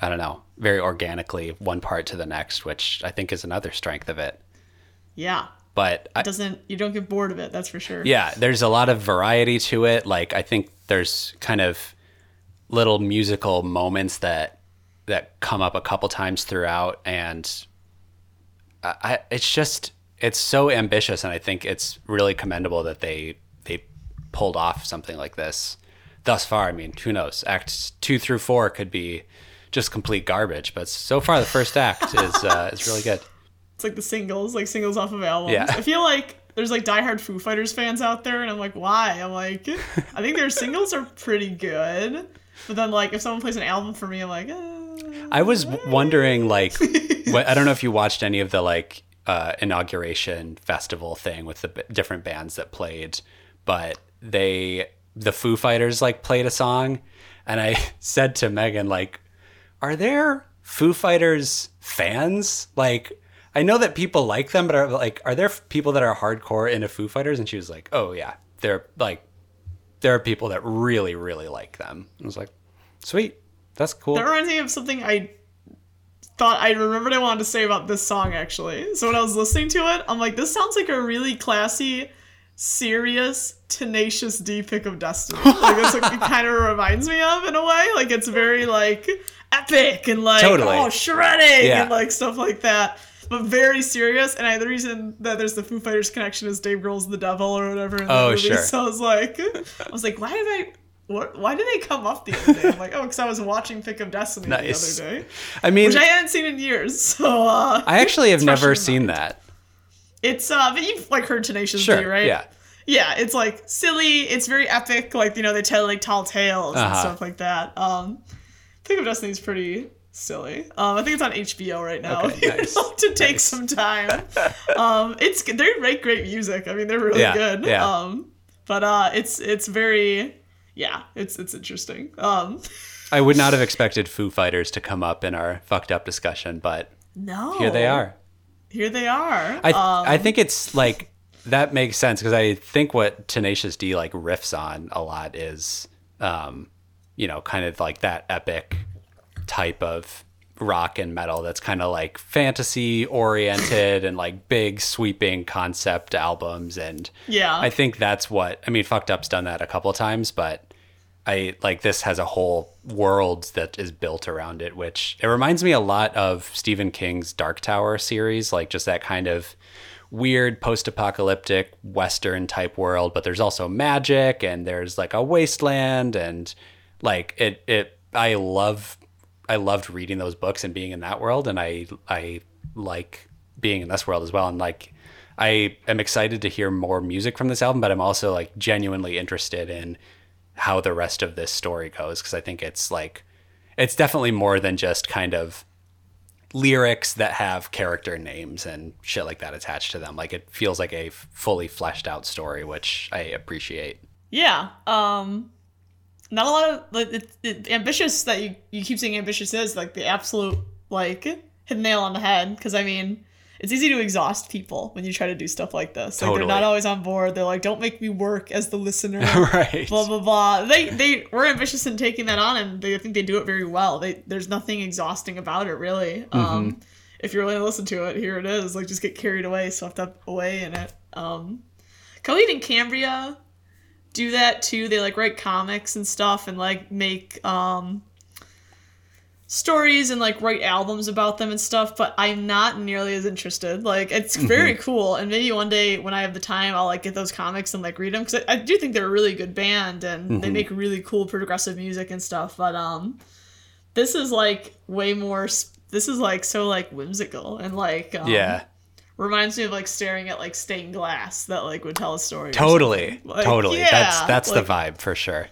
I don't know, very organically one part to the next, which I think is another strength of it. Yeah, But I, doesn't you don't get bored of it. That's for sure. yeah, there's a lot of variety to it. Like I think there's kind of little musical moments that that come up a couple times throughout, and I, I it's just it's so ambitious, and I think it's really commendable that they they pulled off something like this thus far. I mean, who knows? Acts two through four could be just complete garbage, but so far the first act [laughs] is uh, is really good. It's like the singles, like singles off of albums. Yeah. I feel like there's like diehard Foo Fighters fans out there, and I'm like, why? I'm like, [laughs] I think their singles are pretty good, but then like if someone plays an album for me, I'm like, eh. I was wondering, like, [laughs] what, I don't know if you watched any of the like uh, inauguration festival thing with the b- different bands that played, but they the Foo Fighters like played a song, and I [laughs] said to Megan, like, are there Foo Fighters fans? Like, I know that people like them, but are like, are there people that are hardcore into Foo Fighters? And she was like, oh yeah, they're like, there are people that really, really like them. I was like, sweet, that's cool. That reminds me of something I thought I remembered I wanted to say about this song actually. So when I was listening to it, I'm like, this sounds like a really classy, serious, tenacious D pick of Destiny. Like that's what it kind of [laughs] reminds me of in a way. Like it's very like epic and like Totally. oh shredding Yeah. and like stuff like that. But very serious, and I, the reason that there's the Foo Fighters connection is Dave Grohl's the devil or whatever. In the Oh, movie. sure. So I was like, [laughs] I was like, why did I, what, why did they come up the other day? I'm like, oh, because I was watching Pick of Destiny Nice. the other day, I mean, which I hadn't seen in years. [laughs] So uh, I actually have never seen mind. that. It's uh, but you've like heard Tenacious Sure. D, right? Yeah. Yeah, it's like silly. It's very epic. Like you know, they tell like tall tales and Uh-huh. stuff like that. Um, Pick of Destiny is pretty silly. Um, I think it's on HBO right now. Okay, [laughs] nice. to take some time. um, it's they make great music. I mean, they're really Yeah, good. yeah. Um, but uh, it's it's very yeah, it's it's interesting. Um, [laughs] I would not have expected Foo Fighters to come up in our fucked up discussion, but no, here they are. Here they are. I um, I think it's like that makes sense because I think what Tenacious D like riffs on a lot is, um, you know, kind of like that epic type of rock and metal that's kind of like fantasy oriented [laughs] and like big sweeping concept albums and Yeah. I think that's what I mean fucked up's done that a couple times but I like this has a whole world that is built around it, which it reminds me a lot of Stephen King's Dark Tower series, like just that kind of weird post-apocalyptic western type world, but there's also magic and there's like a wasteland and like it it I love I loved reading those books and being in that world and I I like being in this world as well and like I am excited to hear more music from this album, but I'm also like genuinely interested in how the rest of this story goes because I think it's like it's definitely more than just kind of lyrics that have character names and shit like that attached to them. Like it feels like a fully fleshed out story, which I appreciate. Yeah. Um not a lot of like it, it, ambitious that you you keep saying ambitious is like the absolute like hit nail on the head because I mean it's easy to exhaust people when you try to do stuff like this. Like they're not always on board. They're like, "Don't make me work as the listener." [laughs] right. blah blah blah. They they were ambitious in taking that on, and they I think they do it very well. They there's nothing exhausting about it really. Mm-hmm. Um, if you're willing to listen to it, here it is. Like just get carried away, swept up away in it. Um, Coheed and Cambria do that too. They like write comics and stuff, and like make um stories and like write albums about them and stuff but i'm not nearly as interested like it's very cool and maybe one day when i have the time i'll like get those comics and like read them because I, I do think they're a really good band and they make really cool progressive music and stuff but um this is like way more this is like so like whimsical and like um, yeah. reminds me of like staring at like stained glass that like would tell a story Totally. Like, totally. yeah, that's that's like, the vibe for sure.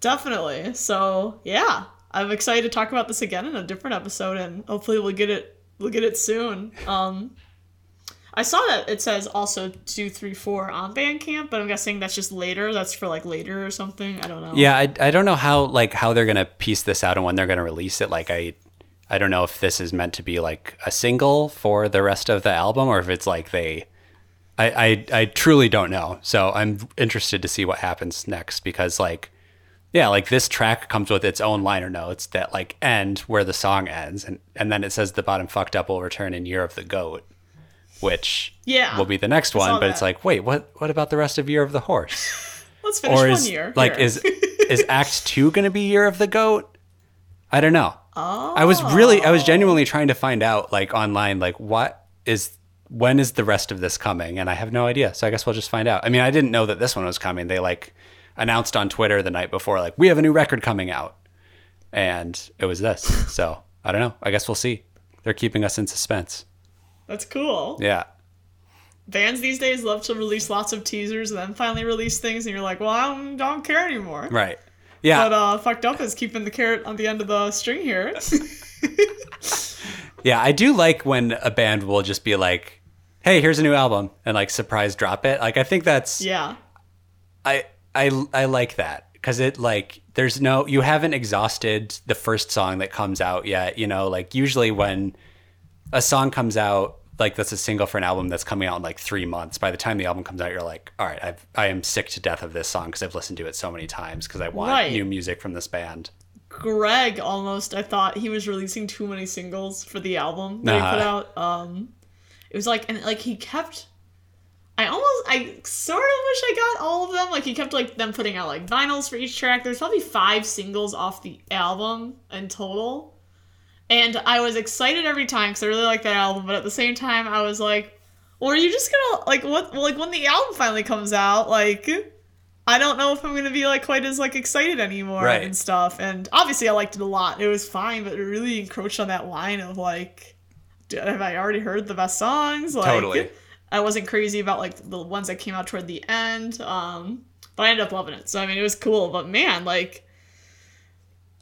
Definitely. So yeah, I'm excited to talk about this again in a different episode, and hopefully we'll get it we'll get it soon. Um, I saw that it says also two, three, four on Bandcamp, but I'm guessing that's just later. That's for like later or something. I don't know. Yeah, I, I don't know how like how they're gonna piece this out and when they're gonna release it. Like I I don't know if this is meant to be like a single for the rest of the album or if it's like they I, I I truly don't know. So I'm interested to see what happens next because like yeah, like this track comes with its own liner notes that like end where the song ends and and then it says the bottom fucked up will return in year of the goat, which Yeah, will be the next one, but it's like, wait, what what about the rest of year of the horse? [laughs] Let's finish or one is year. like is is act [laughs] 2 going to be year of the goat? I don't know. Oh. I was really I was genuinely oh. trying to find out like online like what is when is the rest of this coming and I have no idea. So I guess we'll just find out. I mean, I didn't know that this one was coming. They like announced on Twitter the night before like we have a new record coming out. And it was this. [laughs] So, I don't know. I guess we'll see. They're keeping us in suspense. That's cool. Yeah. Bands these days love to release lots of teasers and then finally release things, and you're like, well, I don't, don't care anymore. Right. Yeah. But uh, fucked up is keeping the carrot on the end of the string here. [laughs] [laughs] Yeah, I do like when a band will just be like, "Hey, here's a new album," and like surprise drop it. Like I think that's yeah. I I I like that because it like there's no you haven't exhausted the first song that comes out yet. You know, like usually when a song comes out like that's a single for an album that's coming out in like three months. By the time the album comes out, you're like, all right, I've, I am sick to death of this song because I've listened to it so many times because I want Right. new music from this band. Greg almost I thought he was releasing too many singles for the album that he put Uh-huh. out. Um it was like and like he kept I almost I sort of wish I got all of them. Like he kept like them putting out like vinyls for each track. There's probably five singles off the album in total. And I was excited every time because I really like that album, but at the same time I was like, well, are you just gonna like what like when the album finally comes out, like I don't know if I'm gonna be like quite as like excited anymore Right. and stuff. And obviously, I liked it a lot. It was fine, but it really encroached on that line of like, have I already heard the best songs? Like, Totally. I wasn't crazy about like the ones that came out toward the end. Um, but I ended up loving it. So I mean, it was cool. But man, like.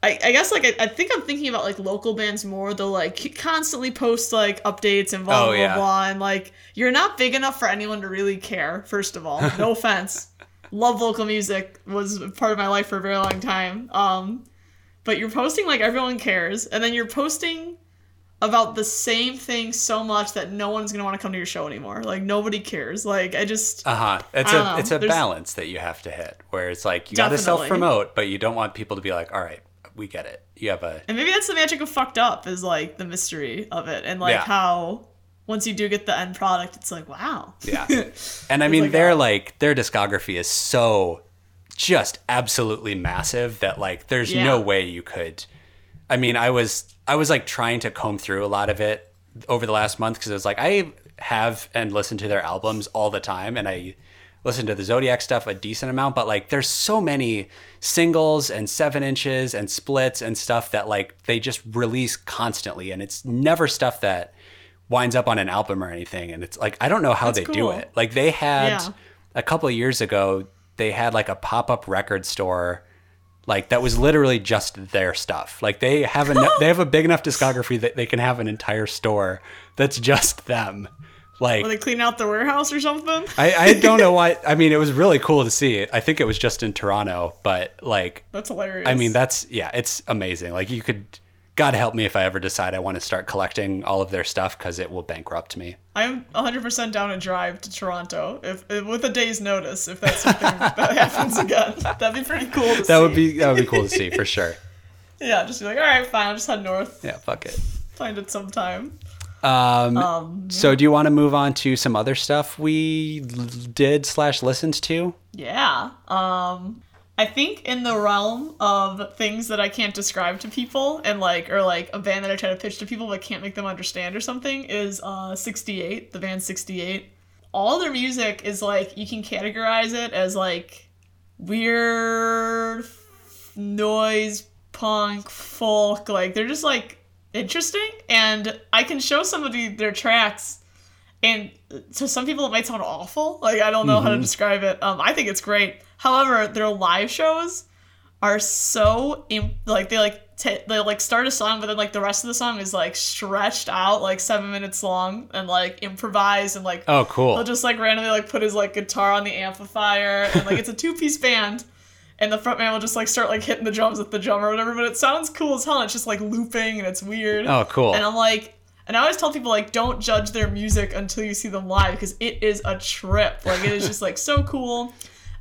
I, I guess like I, I think I'm thinking about like local bands more. They'll like constantly post like updates and blah Oh, blah yeah. blah, and like you're not big enough for anyone to really care. First of all, no [laughs] offense, love local music was part of my life for a very long time. Um, but you're posting like everyone cares, and then you're posting about the same thing so much that no one's gonna want to come to your show anymore. Like nobody cares. Like I just Uh huh. It's a know. it's a There's- balance that you have to hit where it's like you got to self promote, but you don't want people to be like, all right, we get it. You have a And maybe that's the magic of fucked up is like the mystery of it and like Yeah. how once you do get the end product, it's like wow. Yeah. [laughs] And I mean, like their a- like their discography is so just absolutely massive that like there's Yeah. no way you could. I mean, I was I was like trying to comb through a lot of it over the last month because it was like I have and listen to their albums all the time, and I listen to the Zodiac stuff a decent amount, but like there's so many singles and seven inches and splits and stuff that like they just release constantly, and it's never stuff that winds up on an album or anything. And it's like I don't know how That's they do it. Like they had Yeah. a couple of years ago, they had like a pop up record store. Like that was literally just their stuff. Like they have a they have a big enough discography that they can have an entire store that's just them. Like Were they cleaning out the warehouse or something? I, I [laughs] don't know why. I mean, it was really cool to see it. I think it was just in Toronto, but like, That's hilarious. I mean, that's yeah, it's amazing. Like, you could, God help me if I ever decide I want to start collecting all of their stuff because it will bankrupt me. I'm 100% down to drive to Toronto if, if with a day's notice if that's something [laughs] that happens again. That'd be pretty cool to That would be that would be cool to see for sure. [laughs] Yeah, just be like, all right, fine, I'll just head north, Yeah, fuck it. find it sometime. Um, Um, so do you want to move on to some other stuff we l- did slash listened to? Yeah. Um I think in the realm of things that I can't describe to people and like or like a band that I try to pitch to people but can't make them understand or something is uh 68, the band 68. All their music is like you can categorize it as like weird noise punk folk like they're just like interesting and I can show somebody their tracks and to some people it might sound awful. Like i don't know how to describe it. Um, i think it's great. However their live shows are so imp- like they like t- they like start a song but then like the rest of the song is like stretched out like seven minutes long and like improvised and like Oh, cool. he'll just like randomly like put his like guitar on the amplifier and like it's a two-piece band. And the front man will just like start like hitting the drums with the drum or whatever but it sounds cool as hell. And it's just like looping and it's weird. Oh, cool. and I'm like, And I always tell people like don't judge their music until you see them live because it is a trip. Like it is just like so cool.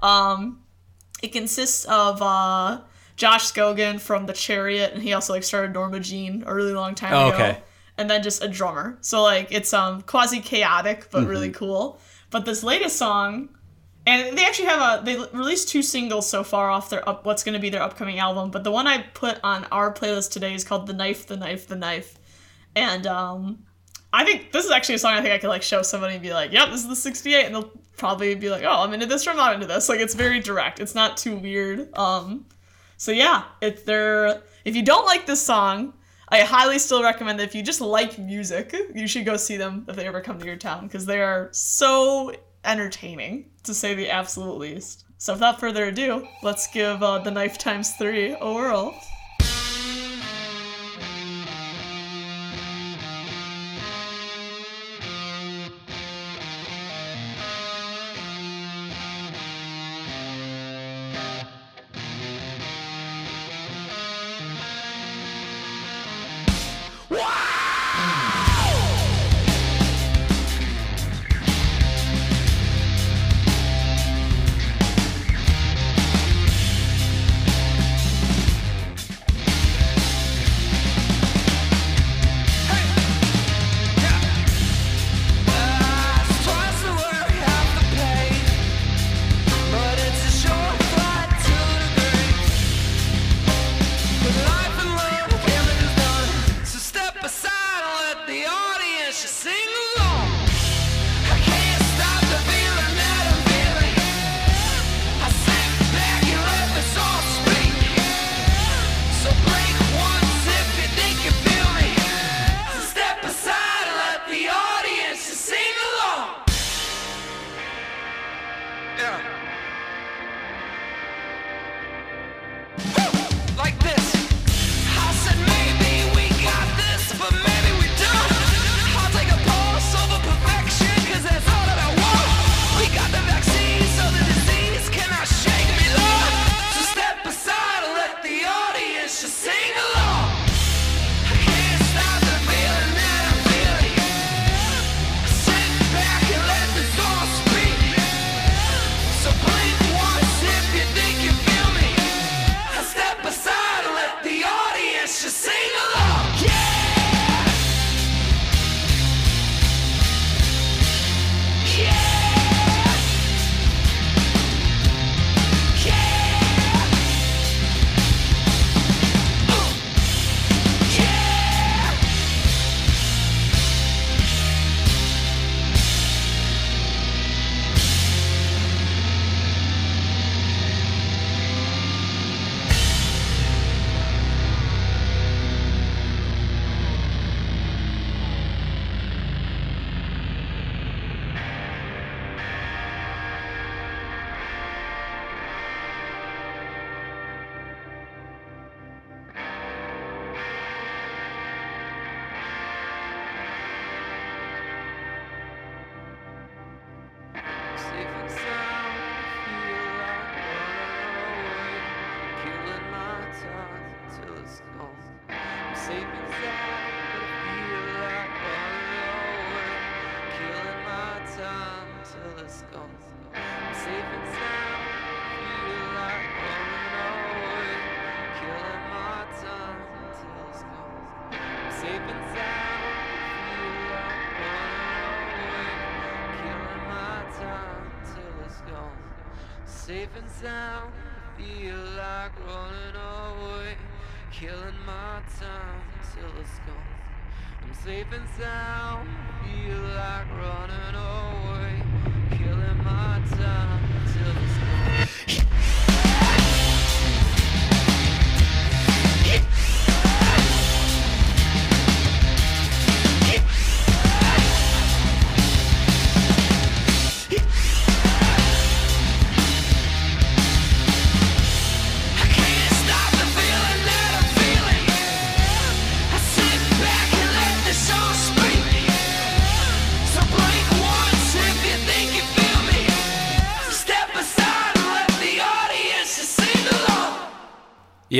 Um, it consists of uh, Josh Scogin from The Chariot, and he also like started Norma Jean a really long time Oh, ago. okay. And then just a drummer. So like it's um quasi chaotic but really Mm-hmm. cool. But this latest song, and they actually have a they released two singles so far off their up what's going to be their upcoming album. But the one I put on our playlist today is called "The Knife, the Knife, the Knife," and um. I think this is actually a song I think I could like show somebody and be like, "Yep, this is the '68," and they'll probably be like, "Oh, I'm into this or I'm not into this." Like it's very direct. It's not too weird. Um, so yeah, if they're if you don't like this song, I highly still recommend that if you just like music, you should go see them if they ever come to your town because they are so entertaining to say the absolute least. So without further ado, let's give uh, the knife times three a whirl.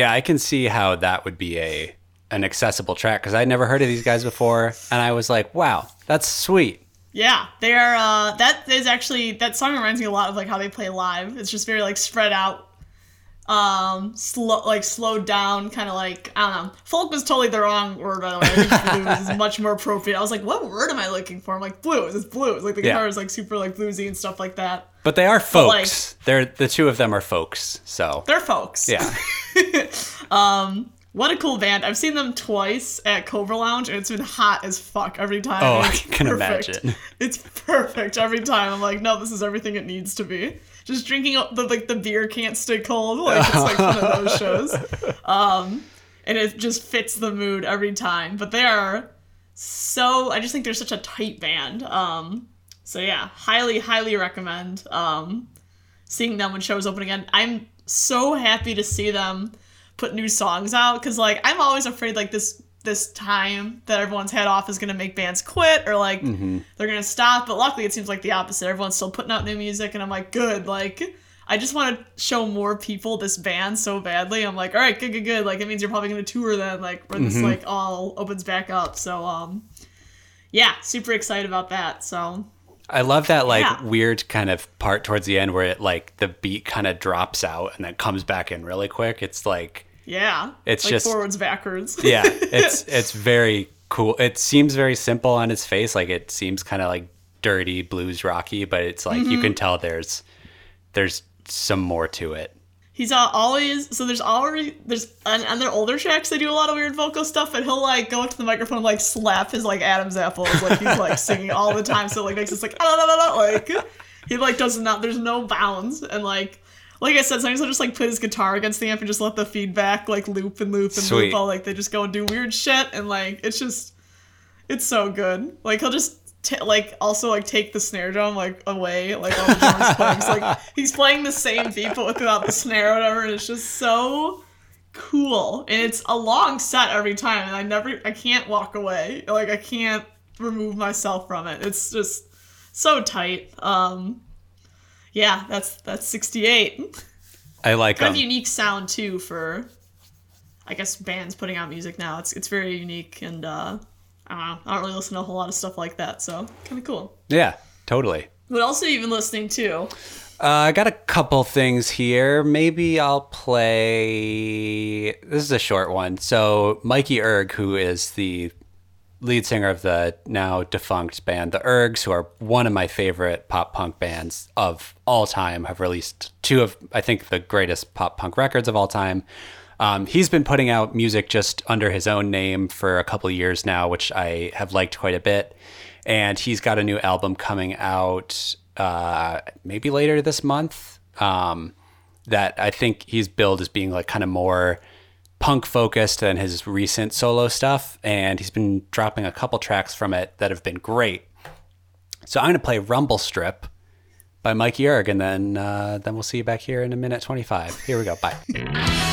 Yeah, I can see how that would be a an accessible track because I'd never heard of these guys before, and I was like, wow, that's sweet. Yeah, they are. Uh, that is actually that song reminds me a lot of like how they play live. It's just very like spread out, um, slow like slowed down, kind of like I don't know. Folk was totally the wrong word by the way. I think blues is [laughs] much more appropriate. I was like, what word am I looking for? I'm like blues. It's blues. Like the Yeah. guitar is like super like bluesy and stuff like that. But they are like- folks. They're the two of them are folks. So They're folks. yeah, [laughs] um What a cool band. I've seen them twice at Cobra Lounge and it's been hot as fuck every time. Oh, I can perfect. imagine. It's perfect every time. I'm like, no, this is everything it needs to be. Just drinking up the like the beer can't stay cold. [laughs] Like it's like one of those shows. [laughs] Um and it just fits the mood every time. But they are so I just think they're such a tight band. Um so yeah, highly, highly recommend um seeing them when shows open again. I'm so happy to see them put new songs out because like I'm always afraid like this this time that everyone's head off is gonna make bands quit or like they're gonna stop. But luckily it seems like the opposite. Everyone's still putting out new music and I'm like, good, like I just want to show more people this band so badly. I'm like, all right, good, good, good. Like it means you're probably gonna tour then, like when this like all opens back up. So um yeah, super excited about that. So I love that like Yeah. weird kind of part towards the end where it like the beat kind of drops out and then comes back in really quick. It's like yeah, It's like just- forwards, backwards. yeah, it's [laughs] it's very cool. It seems very simple on its face, like it seems kind of like dirty blues rocky, but it's like you Mm-hmm. can tell there's there's some more to it. He's uh, always so there's already there's on, on their older tracks they do a lot of weird vocal stuff, and he'll like go up to the microphone and like slap his like Adam's apples like he's like singing all the time. So like makes this like "Ah, la, la, la, la," like he like does not there's no bounds and like like I said sometimes I'll just like put his guitar against the amp and just let the feedback like loop and loop and Sweet. loop all like they just go and do weird shit and like it's just it's so good. Like he'll just t- like also like take the snare drum like away like all the drums [laughs] playing. So, like he's playing the same beat but without the snare or whatever, and it's just so cool. And it's a long set every time, and I never I can't walk away. Like I can't remove myself from it. It's just so tight. Um yeah, that's that's 68. I like Kind um, of unique sound too for I guess bands putting out music now. It's it's very unique and uh I don't know. I don't really listen to a whole lot of stuff like that, so kind of cool. yeah, totally. What else are you been listening to? Uh, I got a couple things here. Maybe I'll play. This is a short one. So Mikey Erg, who is the lead singer of the now defunct band The Ergs, who are one of my favorite pop punk bands of all time, have released two of I think the greatest pop punk records of all time. Um, he's been putting out music just under his own name for a couple years now, which I have liked quite a bit. And he's got a new album coming out uh, maybe later this month um, that I think he's billed as being like kind of more punk focused than his recent solo stuff. And he's been dropping a couple tracks from it that have been great. So I'm going to play Rumble Strip by Mikey Erg, and then uh, then we'll see you back here in a minute 25. Here we go. Bye. [laughs]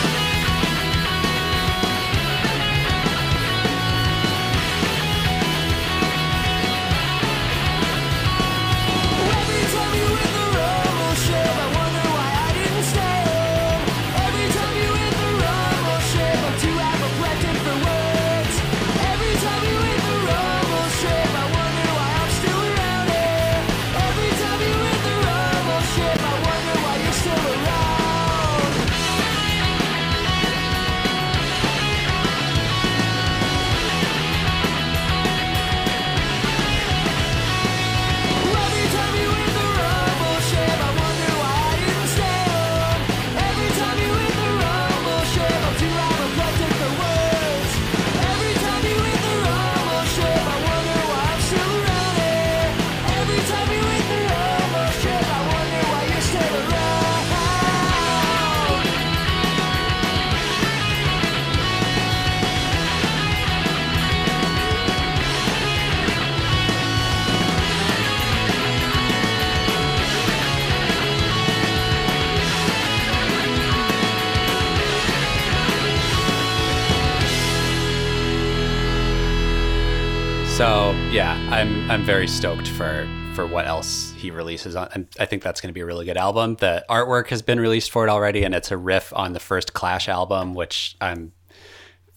Yeah, I'm I'm very stoked for for what else he releases on. I think that's going to be a really good album. The artwork has been released for it already, and it's a riff on the first Clash album, which I'm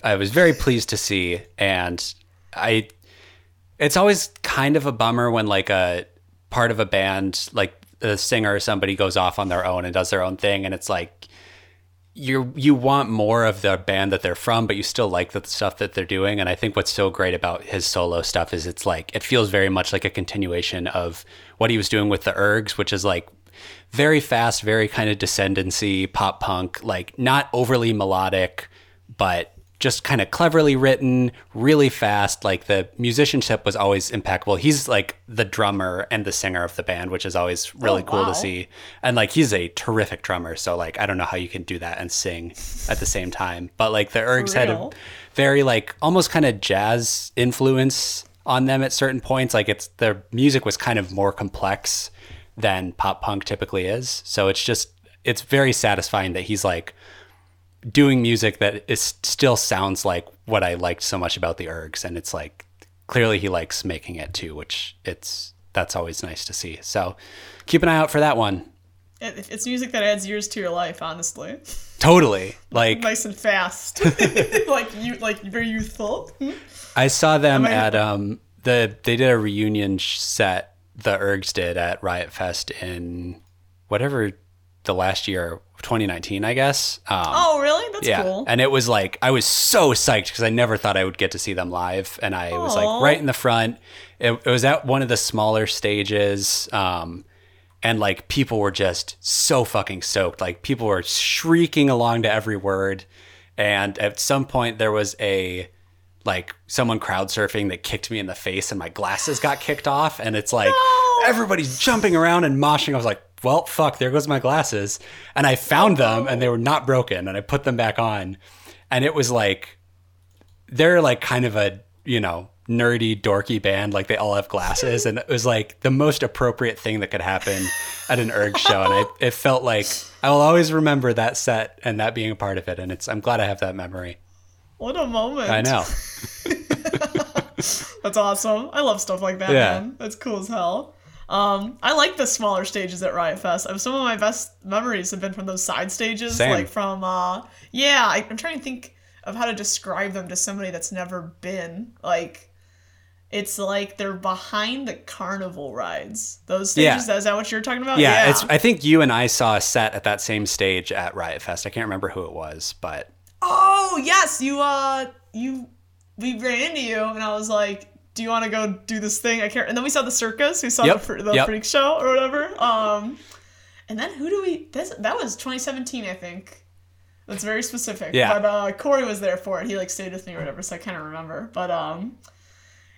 I was very pleased to see, and I. It's always kind of a bummer when like a part of a band, like the singer or somebody, goes off on their own and does their own thing, and it's like you you want more of the band that they're from, but you still like the stuff that they're doing. And I think what's so great about his solo stuff is it's like it feels very much like a continuation of what he was doing with the Ergs, which is like very fast, very kind of descendancy pop punk, like not overly melodic, but just kind of cleverly written, really fast. Like the musicianship was always impeccable. He's like the drummer and the singer of the band, which is always really Oh, cool wow. to see. And like he's a terrific drummer. So like I don't know how you can do that and sing at the same time. But like the Ergs had a very like almost kind of jazz influence on them at certain points. Like it's their music was kind of more complex than pop punk typically is. So it's just it's very satisfying that he's like doing music that is still sounds like what I liked so much about the Ergs, and it's like clearly he likes making it too, which it's that's always nice to see. So keep an eye out for that one. It's music that adds years to your life, honestly. Totally, [laughs] like nice and fast, [laughs] [laughs] like you, like very youthful. I saw them I- at um the they did a reunion set the Ergs did at Riot Fest in whatever the last year 2019 I guess. Um, Oh, really? That's yeah, cool. and it was like I was so psyched because I never thought I would get to see them live, and I was like right in the front. It, it was at one of the smaller stages, um, and like people were just so fucking stoked. Like people were shrieking along to every word, and at some point there was a like someone crowd surfing that kicked me in the face, and my glasses got kicked off, and it's like No. everybody's jumping around and moshing. I was like, well, fuck, there goes my glasses. And I found them and they were not broken and I put them back on. And it was like, they're like kind of a, you know, nerdy, dorky band. Like they all have glasses. And it was like the most appropriate thing that could happen at an Erg show. And I, it felt like I will always remember that set and that being a part of it. And it's, I'm glad I have that memory. What a moment! I know. [laughs] That's awesome. I love stuff like that, Yeah. man. That's cool as hell. Um, I like the smaller stages at Riot Fest. Some of my best memories have been from those side stages, Same. like from uh, yeah. I, I'm trying to think of how to describe them to somebody that's never been. Like, it's like they're behind the carnival rides. Those stages, Yeah. Is that what you're talking about? Yeah, It's, I think you and I saw a set at that same stage at Riot Fest. I can't remember who it was, but Oh yes, you uh you we ran into you and I was like, Do you want to go do this thing? I can't and then we saw the circus, we saw Yep, the, the yep. freak show or whatever. Um and then who do we that's, that was 2017, I think. That's very specific. Yeah. But uh Corey was there for it. He like stayed with me or whatever, so I kind of remember. But um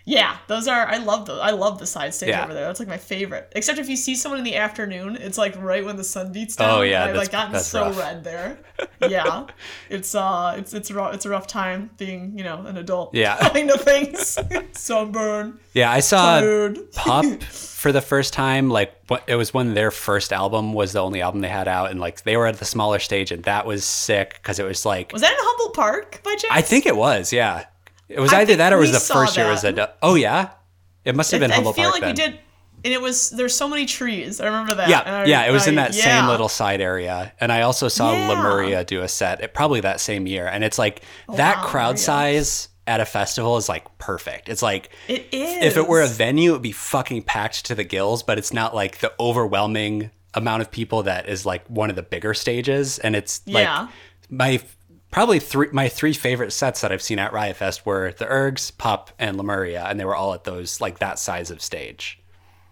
yeah, those are I love those. I love the side stage Yeah. over there. That's like my favorite. Except if you see someone in the afternoon, it's like right when the sun beats down. Oh, yeah, I've like gotten so rough. red there. [laughs] Yeah, it's uh, it's it's rough. It's a rough time being you know an adult. Yeah. [laughs] kind of things. [laughs] Sunburn, yeah, I saw food. Pup for the first time. Like what- it was when their first album was the only album they had out, and like they were at the smaller stage, and that was sick because it was like Was that in Humboldt Park by chance? I think it was. Yeah, it was I either that or it was the first year. It Was that. a oh yeah, it must have been I, Humboldt I feel Park like then. we did, and it was there's so many trees. I remember that. Yeah, I- yeah, it was in that yeah. same little side area, and I also saw Yeah. Lemuria do a set, at probably that same year, and it's like oh, that Oh, wow, crowd Lemuria. size at a festival is like perfect. It's like It is. if it were a venue, it would be fucking packed to the gills, but it's not like the overwhelming amount of people that is like one of the bigger stages. And it's Yeah. like my probably three my three favorite sets that I've seen at Riot Fest were the Ergs, Pup, and Lemuria, and they were all at those like that size of stage.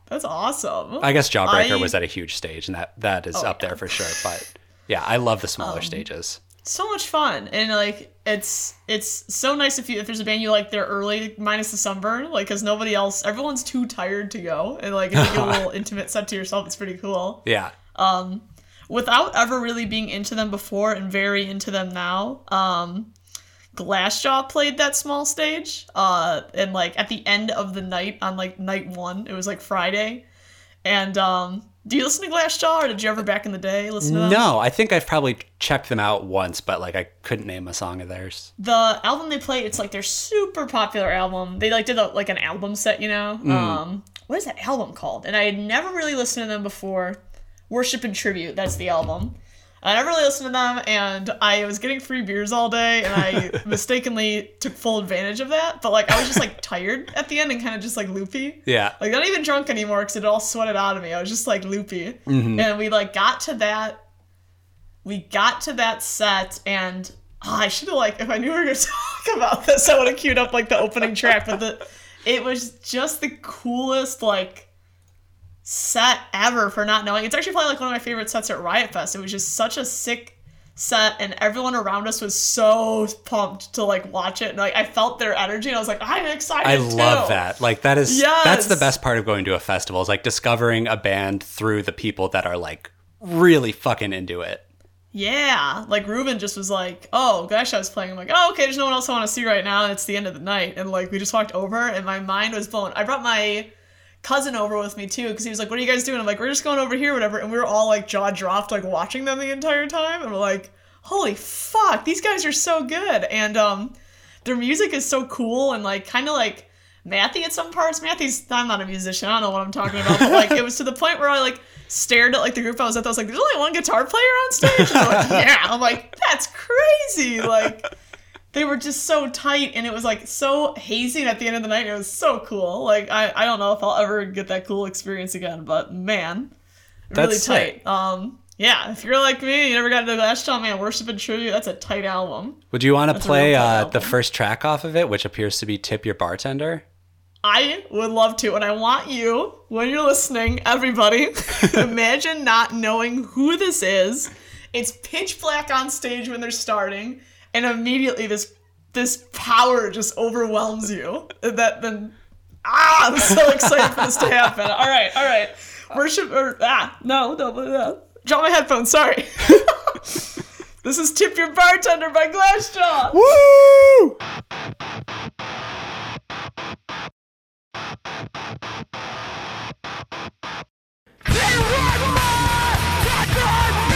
That's awesome. I guess Jawbreaker I- was at a huge stage, and that that is Oh, up yeah. Um, there for sure. But yeah, I love the smaller stages. so much fun and like it's it's so nice if you if there's a band you like they're early minus the sunburn like because nobody else everyone's too tired to go and like if you get a [laughs] little intimate set to yourself it's pretty cool Yeah, without ever really being into them before and very into them now um glassjaw played that small stage uh and like at the end of the night on like night one it was like friday. And um do you listen to glassjaw or did you ever back in the day listen to them? No, I think I've probably checked them out once, but like I couldn't name a song of theirs. the album they play it's like their super popular album. They like did a, like an album set you know? Um what is that album called? And i had never really listened to them before worship and tribute that's the album I never really listened to them, and I was getting free beers all day, and I [laughs] mistakenly took full advantage of that. But like, I was just like [laughs] tired at the end and kind of just like loopy. Yeah. Like not even drunk anymore because it all sweated out of me. I was just like loopy. Mm-hmm. And we like got to that. We got to that set, and oh, I should have like if I knew we were gonna [laughs] talk about this, I would have queued up like the opening track. But the it was just the coolest like set ever for not knowing. It's actually probably like one of my favorite sets at Riot Fest. It was just such a sick set and everyone around us was so pumped to like watch it and like I felt their energy and I was like I'm excited I too. love that. Like that is that's the best part of going to a festival is like discovering a band through the people that are like really fucking into it. Yeah, like Ruben just was like, "Oh, gosh, I was playing." I'm like, "Oh, okay, there's no one else I want to see right now, and it's the end of the night." And like we just walked over, and my mind was blown. I brought my cousin over with me too, because he was like, "What are you guys doing?" I'm like, "We're just going over here, whatever." And we were all like jaw dropped, like watching them the entire time, and we're like, "Holy fuck, these guys are so good!" And um, their music is so cool and like kind of like mathy at some parts. Mathy's I'm not a musician. I don't know what I'm talking about, but like it was to the point where I like stared at like the group I was at. I was like, "There's only one guitar player on stage." And like, "Yeah." I'm like, "That's crazy!" Like they were just so tight, and it was like so hazy. At the end of the night, it was so cool. Like I I don't know if I'll ever get that cool experience again, but man, really That's tight. sick. Um. Yeah, if you're like me, you never got to Glassjaw, man, Worship and Tribute, that's a tight album. Would you want to play uh, the first track off of it, which appears to be "Tip Your Bartender"? I would love to, and I want you, when you're listening, everybody, [laughs] imagine not knowing who this is. It's pitch black on stage when they're starting, and immediately this this power just overwhelms you. That then ah, I'm so excited for this to happen. All right, all right, worship or ah no no no. Drop my headphones. Sorry. [laughs] this is "Tip Your Bartender" by Glassjaw. Woo! Your name in line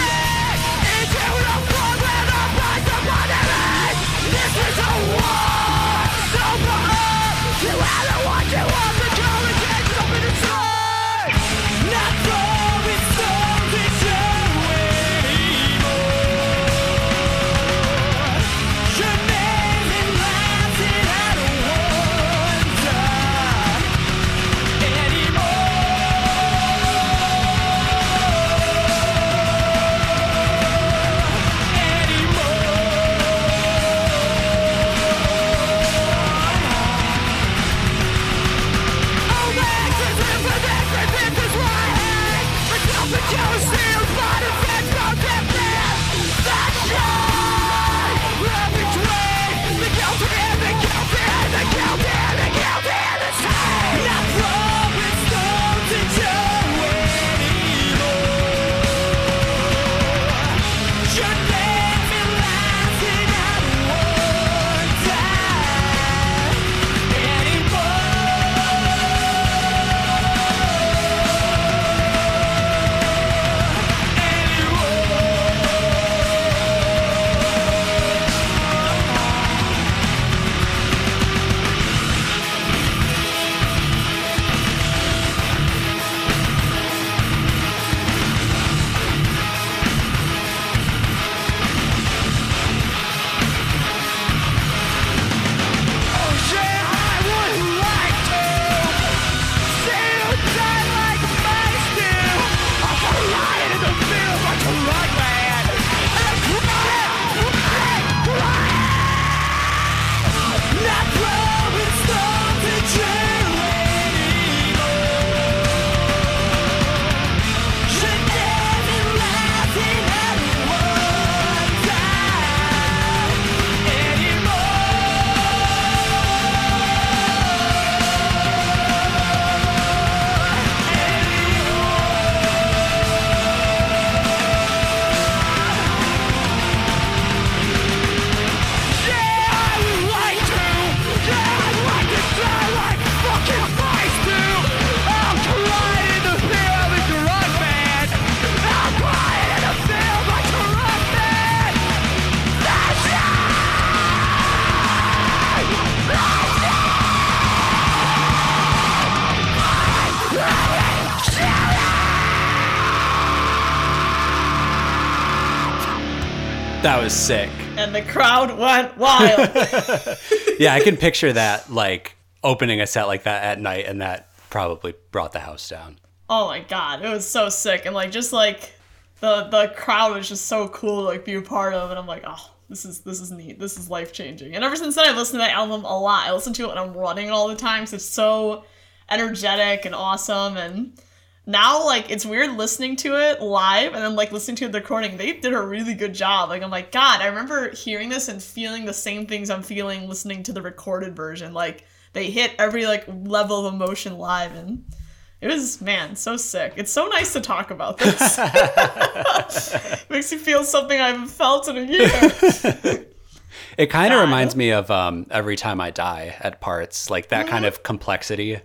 sick. and the crowd went wild. [laughs] Yeah, I can picture that like opening a set like that at night, and that probably brought the house down. oh my god, it was so sick, and like just like the the crowd was just so cool to like be a part of, and I'm like, oh, this is this is neat, this is life changing. And ever since then, I've listened to that album a lot. I listen to it when I'm running all the time, it's so energetic and awesome, and now like it's weird listening to it live and then like listening to the recording. They did a really good job. Like i'm like god i remember hearing this and feeling the same things i'm feeling listening to the recorded version. Like they hit every like level of emotion live and it was man so sick. It's so nice to talk about this. [laughs] [laughs] Makes me feel something i haven't felt in a year. [laughs] It kind of reminds me of um, every time I die at parts, like that kind of complexity.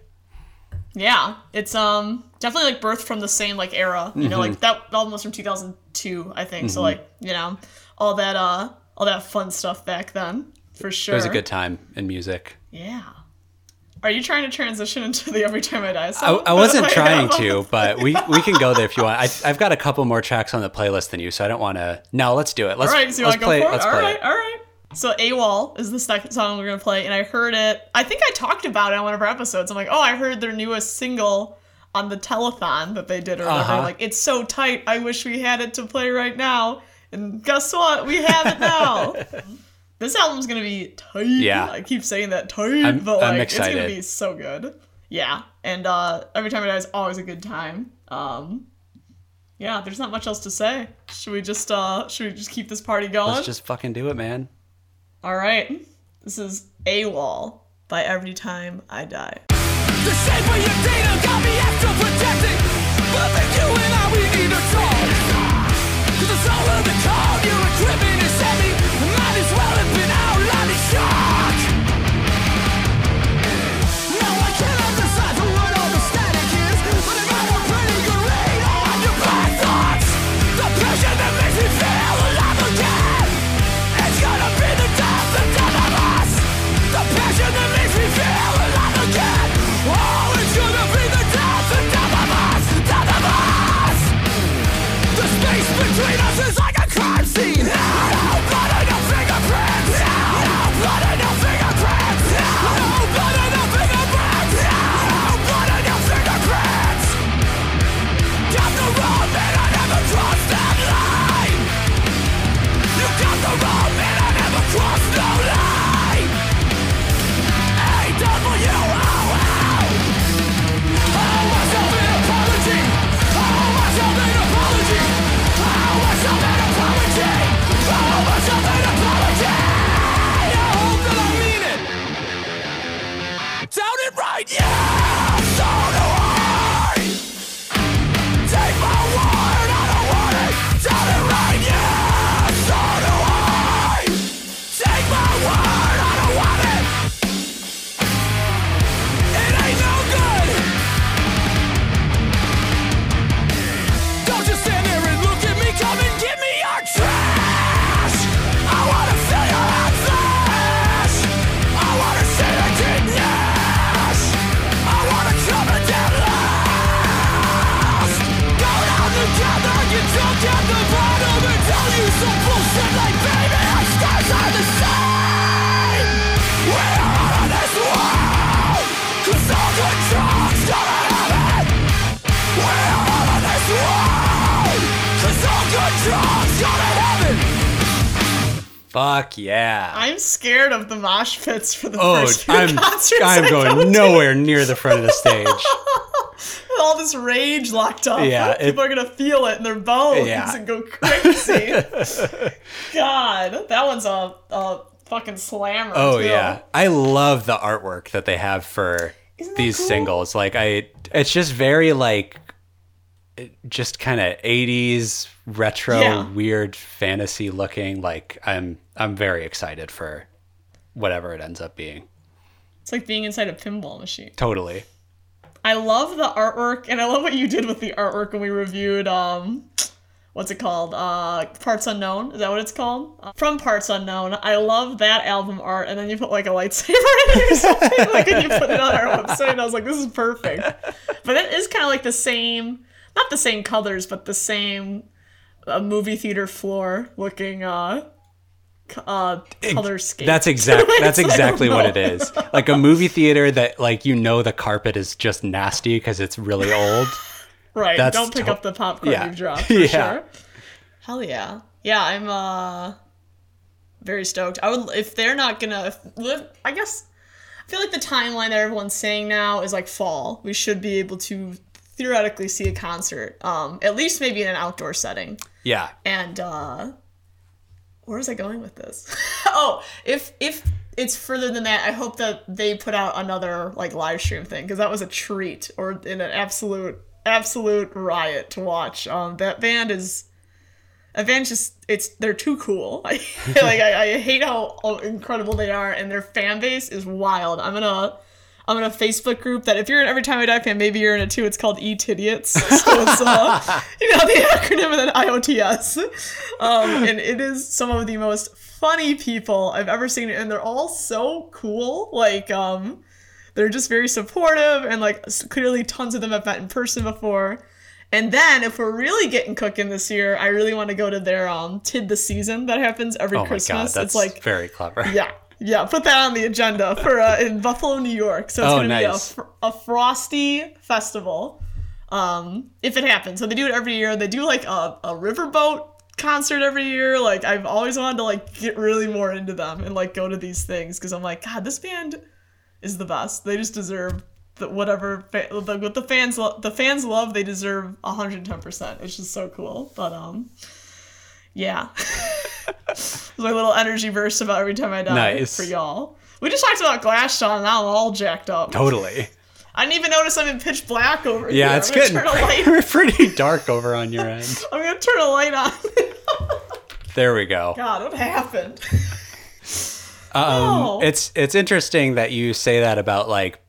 Yeah, it's um definitely like birthed from the same like era. You know, Mm-hmm. like that album was from 2002, I think. So like, you know, all that uh all that fun stuff back then, for sure. It was a good time in music. Yeah. Are you trying to transition into the Every Time I Die song? I wasn't Like, trying [laughs] to, but we, we can go there if you want. I, I've got a couple more tracks on the playlist than you, so I don't want to. No, let's do it. Let's, All right, so you let's to go play. for it? Let's All play right, it. all right. So AWOL is the second song we're gonna play, and I heard it. I think I talked about it on one of our episodes. I'm like, oh, I heard their newest single on the telethon that they did, or whatever. Uh-huh. Like, it's so tight. I wish we had it to play right now. And guess what? We have it now. [laughs] this album's gonna be tight. Yeah. I keep saying that tight, I'm- but like, it's gonna be so good. Yeah, and uh, every time I die is always a good time. Um, yeah, there's not much else to say. Should we just uh, should we just keep this party going? Let's just fucking do it, man. All right. This is AWOL by Every Time I Die. The shape of your data got me. But you and I, we need a. Cause of the call, your equipment is heavy. Might as well have scared of the mosh pits for the Oh, first few I'm concerts. I'm go going to. nowhere near the front of the stage. With [laughs] all this rage locked up. Yeah, people it- are gonna feel it in their bones Yeah. and go crazy. [laughs] God, that one's a, a fucking slammer. Oh too. yeah, I love the artwork that they have for these cool? singles. Like I, it's just very like, just kind of '80s retro, Yeah. weird fantasy looking. Like I'm, I'm very excited for whatever it ends up being. It's like being inside a pinball machine. Totally. I love the artwork, and I love what you did with the artwork when we reviewed um, what's it called? Uh, Parts Unknown. Is that what it's called? Uh, from Parts Unknown. I love that album art, and then you put like a lightsaber [laughs] in it or something. like when you put it on our website, and I was like, this is perfect. But it is kind of like the same, not the same colors, but the same a movie theater floor looking uh uh color scheme. That's [laughs] exact. That's exactly what it is. Like a movie theater that, like, you know, the carpet is just nasty because it's really old. [laughs] Right. That's Don't pick to- up the popcorn Yeah. you've dropped [laughs] for Yeah. sure. Hell yeah. Yeah, I'm uh very stoked. I would if they're not gonna if, I guess I feel like the timeline that everyone's saying now is like fall. We should be able to theoretically see a concert. Um at least maybe in an outdoor setting. Yeah. And uh where was I going with this? [laughs] oh, if if it's further than that, I hope that they put out another like live stream thing because that was a treat or in an absolute absolute riot to watch. Um, that band is a band just it's they're too cool. [laughs] Like I, I hate how incredible they are and their fan base is wild. I'm gonna I'm in a Facebook group that if you're an Every Time I Die fan, maybe you're in it too. It's called E Tidiots. So it's uh, [laughs] you know the acronym and then IOTS. Um, and it is some of the most funny people I've ever seen, and they're all so cool. Like um, they're just very supportive, and like clearly tons of them I've met in person before. And then if we're really getting cooking this year, I really want to go to their um Tid the season that happens every Oh my Christmas. god, that's it's like very clever. yeah, yeah. Put that on the agenda for uh, in Buffalo, New York. So it's Oh, gonna be a, fr- a frosty festival, um, if it happens. So they do it every year. They do like a, a riverboat concert every year. Like I've always wanted to like get really more into them and like go to these things because I'm like, God, this band is the best. They just deserve. The, whatever fa- the, what the fans lo- the fans love they deserve 110% it's just so cool but um yeah [laughs] my little energy burst about every time I die Nice. for y'all. We just talked about Glassjaw, now I'm all jacked up. Totally. I didn't even notice I'm in pitch black over here. Yeah, it's I'm gonna getting turn a [laughs] light. [laughs] pretty dark over on your end. I'm gonna turn a light on. There we go. God, what happened? Um, Oh. It's it's interesting that you say that about like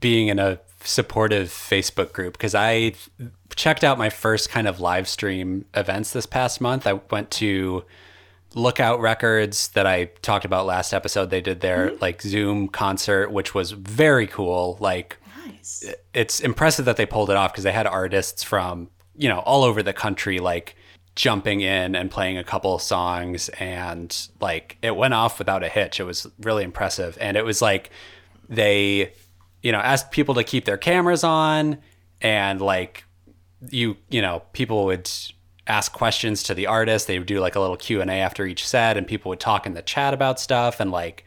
being in a supportive Facebook group because I checked out my first kind of live stream events this past month. I went to Lookout Records that I talked about last episode. They did their Mm-hmm. like Zoom concert, which was very cool. Like Nice. it's impressive that they pulled it off because they had artists from you know all over the country like jumping in and playing a couple of songs and like it went off without a hitch it was really impressive and it was like they you know asked people to keep their cameras on and like you you know people would ask questions to the artist. They would do like a little q&a after each set and people would talk in the chat about stuff and like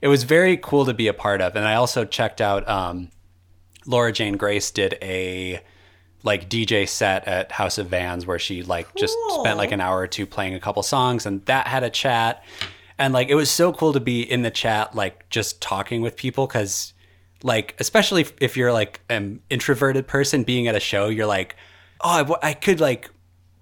it was very cool to be a part of. And i also checked out um, Laura Jane Grace did a like DJ set at House of Vans where she like just spent like an hour or two playing a couple songs and that had a chat. And like it was so cool to be in the chat like just talking with people cuz like especially if, if you're like an introverted person being at a show you're like oh I could like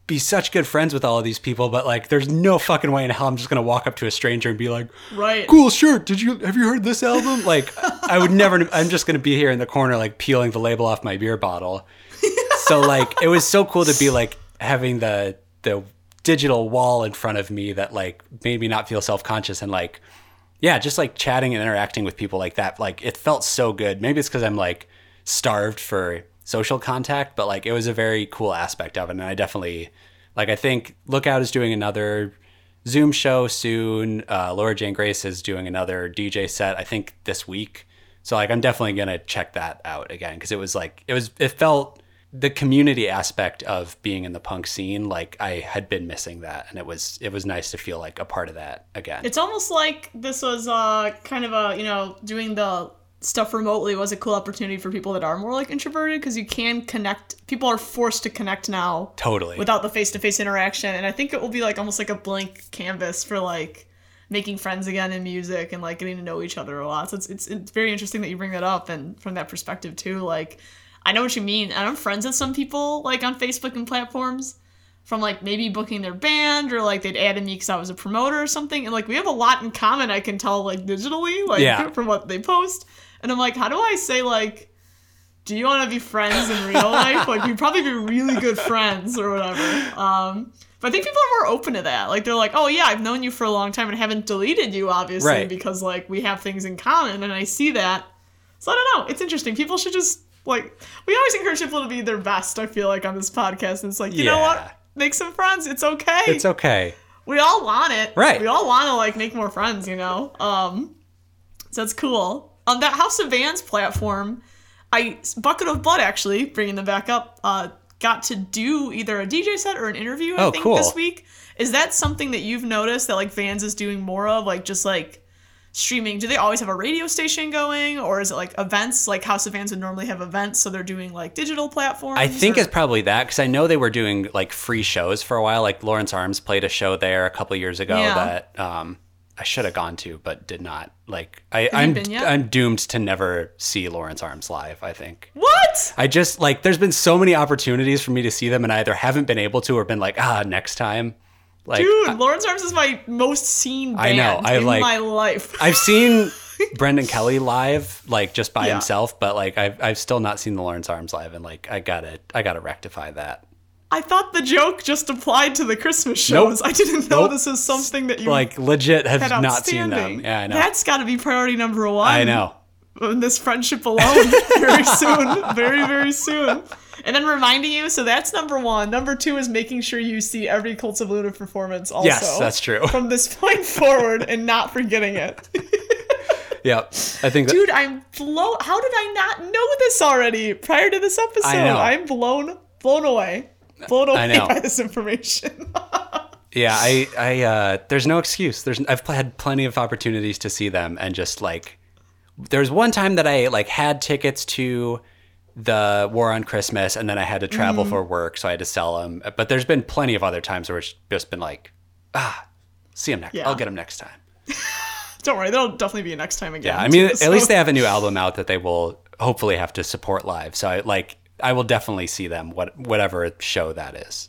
be such good friends with all of these people but like there's no fucking way in hell I'm just going to walk up to a stranger and be like Right. cool shirt. Did you have you heard this album? [laughs] Like, I would never. I'm just gonna be here in the corner, like peeling the label off my beer bottle. [laughs] so like, it was so cool to be like having the the digital wall in front of me that like made me not feel self conscious and like, yeah, just like chatting and interacting with people like that. Like, it felt so good. Maybe it's because I'm like starved for social contact, but like it was a very cool aspect of it, and I definitely like. I think Lookout is doing another Zoom show soon. Uh, Laura Jane Grace is doing another DJ set, I think this week. So like, I'm definitely gonna check that out again because it was like it was it felt the community aspect of being in the punk scene. Like I had been missing that, and it was it was nice to feel like a part of that again. It's almost like this was uh kind of a you know doing the stuff remotely was a cool opportunity for people that are more like introverted because you can connect. People are forced to connect now totally. without the face-to-face interaction and i think it will be like almost like a blank canvas for like making friends again in music and like getting to know each other a lot so it's, it's, it's very interesting that you bring that up and from that perspective too like i know what you mean and i'm friends with some people like on facebook and platforms from like maybe booking their band or like they'd added me because i was a promoter or something and like we have a lot in common i can tell like digitally like Yeah. [laughs] from what they post and i'm like how do i say like do you want to be friends in real [laughs] life? Like, we'd probably be really good friends or whatever. Um, but I think people are more open to that. Like, they're like, oh, yeah, I've known you for a long time and haven't deleted you, obviously, Right. because, like, we have things in common and I see that. So I don't know. It's interesting. People should just, like, we always encourage people to be their best, I feel like, on this podcast. And it's like, you know what? make some friends. It's okay. It's okay. we all want it. Right. We all want to like make more friends, you know. Um, so that's cool. On that House of Vans platform, I Bucket O' Blood actually bringing them back up. Uh, got to do either a DJ set or an interview. I Oh, think cool. this week. Is that something that you've noticed that like Vans is doing more of, like just like streaming? Do they always have a radio station going, or is it like events? Like House of Vans would normally have events, so they're doing like digital platforms. I think or- it's probably that because I know they were doing like free shows for a while. Like Lawrence Arms played a show there a couple years ago Yeah. that um, I should have gone to, but did not. Like I, you I'm? I'm doomed to never see Lawrence Arms live. I think. what. I just like there's been so many opportunities for me to see them, and I either haven't been able to or been like ah next time. Like Dude, I- Lawrence Arms is my most seen band I know, I in like- my life. [laughs] I've seen Brendan Kelly live, like just by Yeah. himself, but like I've I've still not seen the Lawrence Arms live, and like I gotta I gotta rectify that. I thought the joke just applied to the Christmas Nope. shows. I didn't know Nope. this is something that you Like legit have not seen them. Yeah, I know. That's got to be priority number one. I know. In this friendship alone, [laughs] very soon, very very soon. And then reminding you, so that's number one. Number two is making sure you see every Cults of Luna performance. Also, Yes, that's true. From this point forward, and not forgetting it. [laughs] Yep. I think that, Dude, I'm blown. How did I not know this already prior to this episode? I'm blown, blown away, blown away I know. [laughs] by this information. [laughs] yeah, I I uh there's no excuse. There's I've had plenty of opportunities to see them and just like there's one time that I like had tickets to the War on Christmas and then I had to travel Mm-hmm. for work so I had to sell them. But there's been plenty of other times where it's just been like ah see them next. Yeah. I'll get them next time. [laughs] Don't worry, there'll definitely be a next time again. Yeah, I mean, too, at least they have a new album out that they will hopefully have to support live. So I like, I will definitely see them, what whatever show that is.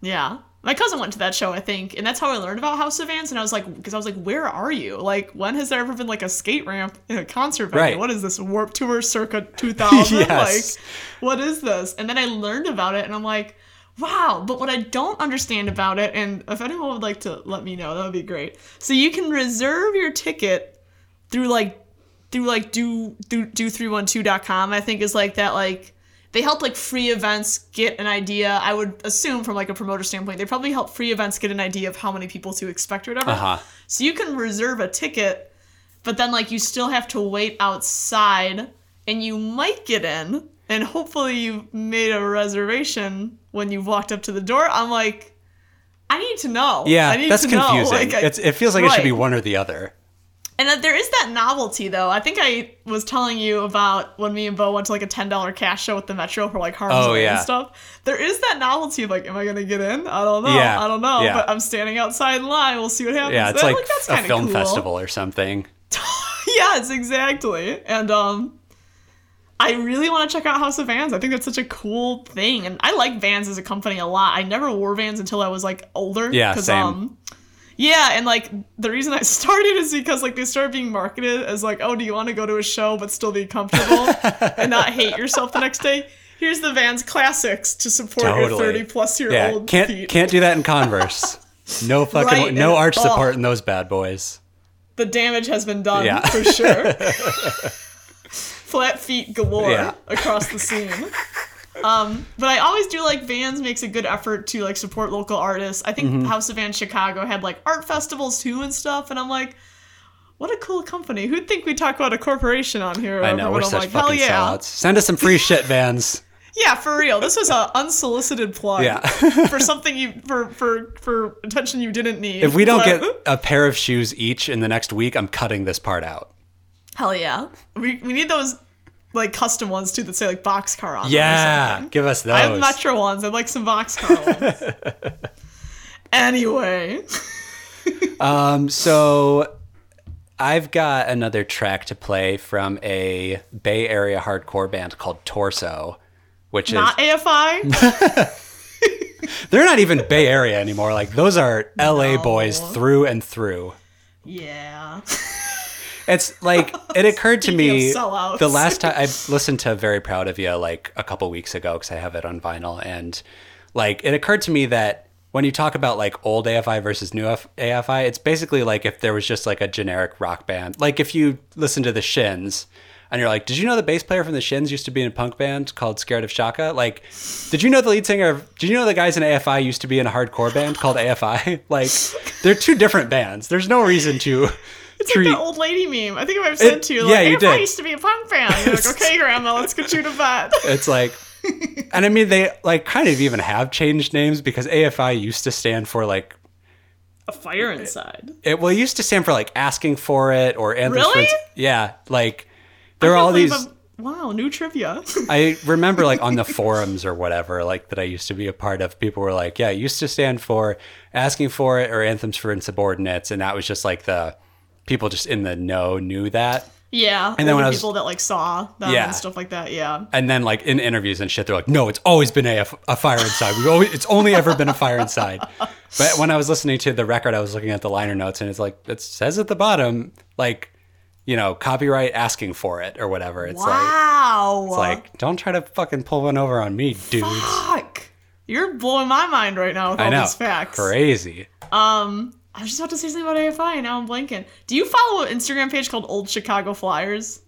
Yeah. My cousin went to that show, I think, and that's how I learned about House of Vans. And I was like, because I was like, where are you? Like, when has there ever been like a skate ramp in a concert venue? Right. What is this Warp Tour circa [laughs] 2000? Yes. Like, what is this? And then I learned about it, and I'm like, wow. But what I don't understand about it, and if anyone would like to let me know, that would be great. So you can reserve your ticket through like through like do do do 312.com I think is like that like they help like free events get an idea I would assume from like a promoter standpoint they probably help free events get an idea of how many people to expect or whatever Uh-huh. so you can reserve a ticket but then like you still have to wait outside and you might get in and hopefully you've made a reservation when you've walked up to the door I'm like I need to know Yeah, I need that's to know. [laughs] confusing. Like, I- it feels like it should be one or the other. And there is that novelty, though. I think I was telling you about when me and Bo went to like a ten dollar cash show at the Metro for like Harm's Oh, Way yeah. and stuff. There is that novelty of like, am I gonna get in? I don't know. Yeah, I don't know. yeah. But I'm standing outside in line. We'll see what happens. Yeah, it's I'm like that's a film cool. festival or something. [laughs] yes, exactly. And um, I really want to check out House of Vans. I think that's such a cool thing, and I like Vans as a company a lot. I never wore Vans until I was like older. Yeah, same. Um, yeah, and like the reason I [laughs] started is because like they started being marketed as like, oh, do you want to go to a show but still be comfortable and not [laughs] hate yourself the next day? Here's the Vans classics to support your 30 plus year Yeah, old can't feet. can't do that in Converse. [laughs] No fucking Right, no arch oh. support in those bad boys. the damage has been done Yeah. for sure. Flat feet galore Yeah. across the scene. Um, but I always do like Vans makes a good effort to like support local artists. I think Mm-hmm. House of Vans Chicago had like art festivals too and stuff, and I'm like, what a cool company. Who'd think we'd talk about a corporation on here? I know we're I'm such like, fucking yeah. sellouts. Send us some free [laughs] shit, Vans. Yeah, for real. This was a unsolicited plug Yeah. for something you for for for attention you didn't need. If we don't but- get a pair of shoes each in the next week, I'm cutting this part out. Hell yeah. We, we need those like custom ones too that say like boxcar on them Yeah, give us those. I have Metro ones. I'd like some boxcar ones. [laughs] anyway. [laughs] Um, so I've got another track to play from a Bay Area hardcore band called Torso, which is Not is AFI? [laughs] they're not even Bay Area anymore. Like those are LA No. boys through and through. yeah. It's like it occurred to [laughs] me the last time I listened to "Very Proud of You" like a couple weeks ago because I have it on vinyl, and like it occurred to me that when you talk about like old AFI versus new AFI, it's basically like if there was just like a generic rock band, like if you listen to the Shins. and you're like, did you know the bass player from the Shins used to be in a punk band called Scared of Chaka? Like, did you know the lead singer? of- Did you know the guys in AFI used to be in a hardcore band called AFI? [laughs] Like, they're two different bands. There's no reason to It's treat. like that old lady meme. I think I might have said It- to you. yeah, Like, you AFI did. used to be a punk band. You're like, okay, [laughs] Grandma, let's get you to bed. It's like, and I mean, they like kind of even have changed names because AFI used to stand for like a fire inside. it. Well, it used to stand for like asking for it or anthems Really? Ins- yeah, like there are all these. I'm- Wow, new trivia. I [laughs] remember like on the forums or whatever, like that I used to be a part of, people were like, yeah, it used to stand for asking for it or anthems for insubordinates. And that was just like the people just in the know knew that. yeah, And then when I was- people that like saw them Yeah. and stuff like that. Yeah. And then like in interviews and shit, they're like, no, it's always been a, a fire inside. We've always, it's only ever been a fire inside. [laughs] But when I was listening to the record, I was looking at the liner notes and it's like, it says at the bottom, like, you know, copyright asking for it or whatever. It's like, wow. it's like, don't try to fucking pull one over on me, dude. fuck. You're blowing my mind right now with all know. these facts. Crazy. Um, I was just about to say something about AFI, and now I'm blanking. Do you follow an Instagram page called Old Chicago Flyers?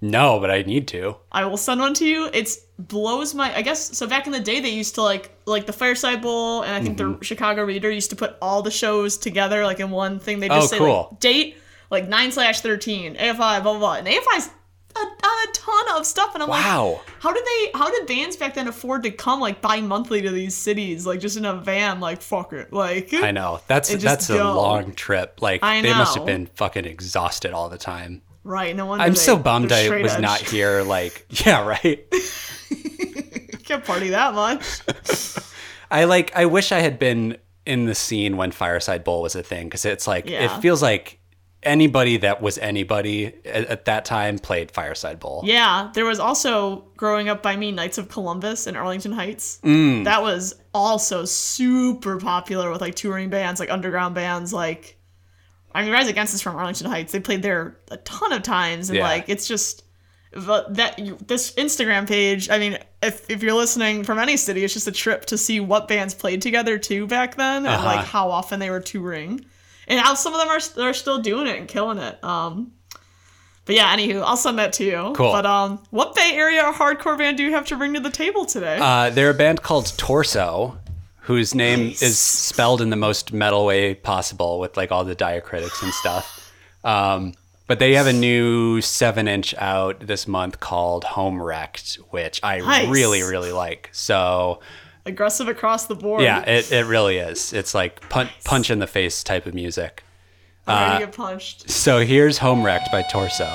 No, but I need to. I will send one to you. It's blows my. I guess so. Back in the day, they used to like like the Fireside Bowl, and I think Mm-hmm. the Chicago Reader used to put all the shows together like in one thing. They just Oh, say cool. like date like nine slash thirteen AFI blah blah blah, and AFI's a, a ton of stuff, and I'm Wow. like, how did they? How did bands back then afford to come like bi-monthly to these cities like just in a van like fuck it like I know. That's that's just a long trip. Like I they must have been fucking exhausted all the time. right no wonder I'm they- so bummed I was edge. not here. Like, [laughs] yeah, right. [laughs] can't party that much [laughs] I like. I wish I had been in the scene when Fireside Bowl was a thing because it's like Yeah. it feels like anybody that was anybody at, at that time played Fireside Bowl. Yeah, there was also growing up by me Knights of Columbus in Arlington Heights. Mm. That was also super popular with like touring bands, like underground bands. Like, I mean, Rise Against is from Arlington Heights. They played there a ton of times, and Yeah. like it's just but that this Instagram page. I mean, if if you're listening from any city, it's just a trip to see what bands played together too back then, and Uh-huh. like how often they were touring, and how some of them are are still doing it and killing it. Um. But yeah, anywho, I'll send that to you. Cool. But um, what Bay Area hardcore band do you have to bring to the table today? Uh, they're a band called Torso, whose name Nice. is spelled in the most metal way possible with like all the diacritics and stuff. Um, but they have a new seven inch out this month called Home Wrecked, which I Nice. really, really like. So Aggressive across the board. yeah, it, it really is. It's like punch, punch in the face type of music. I'm uh, to get punched. So here's Home Wrecked by Torso.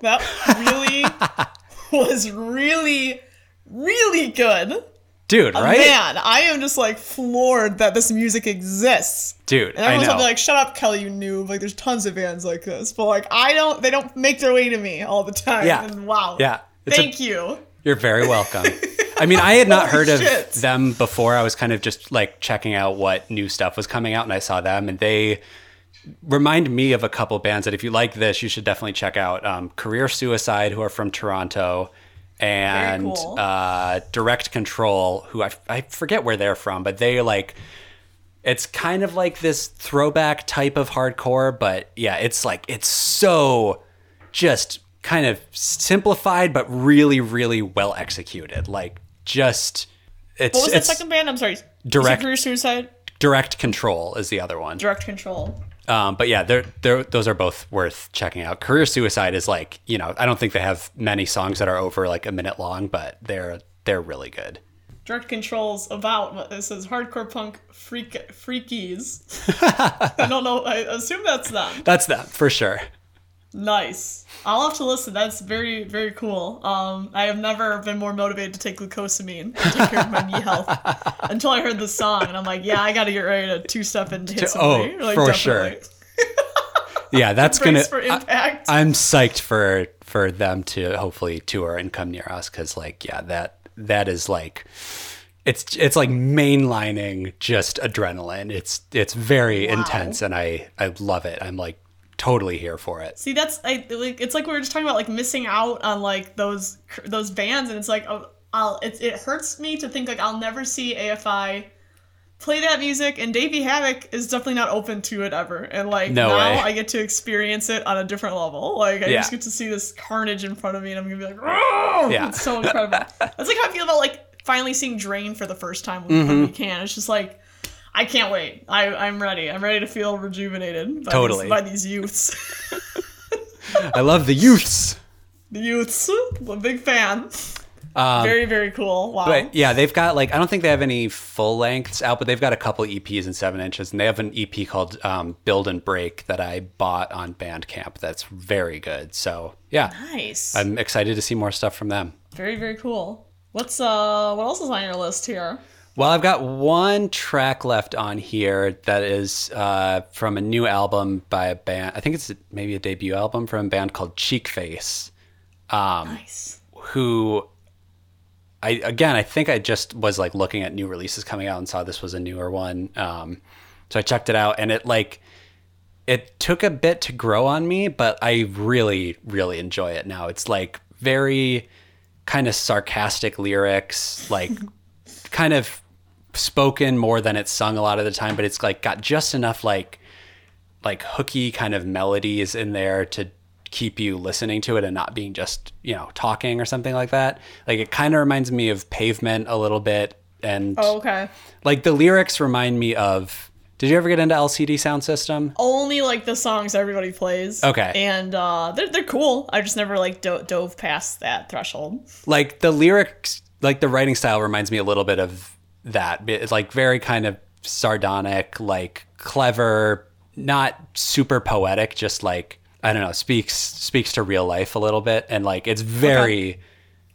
That really [laughs] was really really good. Dude, uh, right? Man, I am just like floored that this music exists. Dude, And I everyone's know. like, "Shut up, Kelly, you noob!" Like, there's tons of bands like this, but like, I don't. They don't make their way to me all the time. Yeah. And wow. Yeah. It's a- Thank you. You're very welcome. [laughs] I mean, I had not heard of them before. I was kind of just like checking out what new stuff was coming out, and I saw them, and they remind me of a couple bands that if you like this, you should definitely check out. Um, Career Suicide, who are from Toronto, and cool. uh, Direct Control, who I, I forget where they're from, but they like it's kind of like this throwback type of hardcore, but yeah, it's like it's so just kind of simplified, but really, really well executed. Like just it's What was the second band? I'm sorry. Direct- Career Suicide. direct control is the other one. Direct Control. Um, but yeah, they're, they're, those are both worth checking out. Career Suicide is like, you know, I don't think they have many songs that are over like a minute long, but they're they're really good. Direct Control's about what this is hardcore punk freak freakies. [laughs] I don't know. I assume that's them. That's them for sure. Nice. I'll have to listen. That's very, very cool. Um, I have never been more motivated to take glucosamine to take care of my knee health [laughs] until I heard this song, and I'm like, yeah, I got to get ready to two step and hit somebody. oh, like, for sure. [laughs] Yeah, that's gonna. For I, I'm psyched for for them to hopefully tour and come near us because like yeah that that is like it's it's like mainlining just adrenaline. It's it's very Wow. intense and I I love it. I'm like totally here for it. See, that's I like. It's like we were just talking about like missing out on like those those bands, and it's like oh, I'll it, it hurts me to think like I'll never see AFI play that music, and Davey Havok is definitely not open to it ever. And like No now, way. I get to experience it on a different level. Like I Yeah. just get to see this carnage in front of me, and I'm gonna be like, oh, Yeah. it's so incredible. [laughs] that's like how I feel about like finally seeing Drain for the first time when, Mm-hmm. when we can. It's just like. I can't wait. I, I'm ready. I'm ready to feel rejuvenated by, Totally. these, by these youths. [laughs] I love the youths. [laughs] The youths, I'm a big fan. Um, very, very cool. Wow. But yeah, they've got like I don't think they have any full lengths out, but they've got a couple EPs and seven inches, and they have an EP called um, "Build and Break" that I bought on Bandcamp. That's very good. So yeah, Nice. I'm excited to see more stuff from them. very, very cool. What's uh what else is on your list here? Well, I've got one track left on here that is uh, from a new album by a band. I think it's maybe a debut album from a band called Cheekface. Nice. who I again I think I just was like looking at new releases coming out and saw this was a newer one. Um, so I checked it out and it like it took a bit to grow on me, but I really really enjoy it now. It's like very kind of sarcastic lyrics, like [laughs] kind of spoken more than it's sung a lot of the time, but it's like got just enough like like hooky kind of melodies in there to keep you listening to it and not being just you know talking or something like that like it kind of reminds me of pavement a little bit and Oh, okay. like the lyrics remind me of did you ever get into LCD Soundsystem Only like the songs everybody plays. Okay. And uh they're they're cool. I just never like do- dove past that threshold. like the lyrics like the writing style reminds me a little bit of that. It's like very kind of sardonic like clever not super poetic just like i don't know speaks speaks to real life a little bit. And like it's very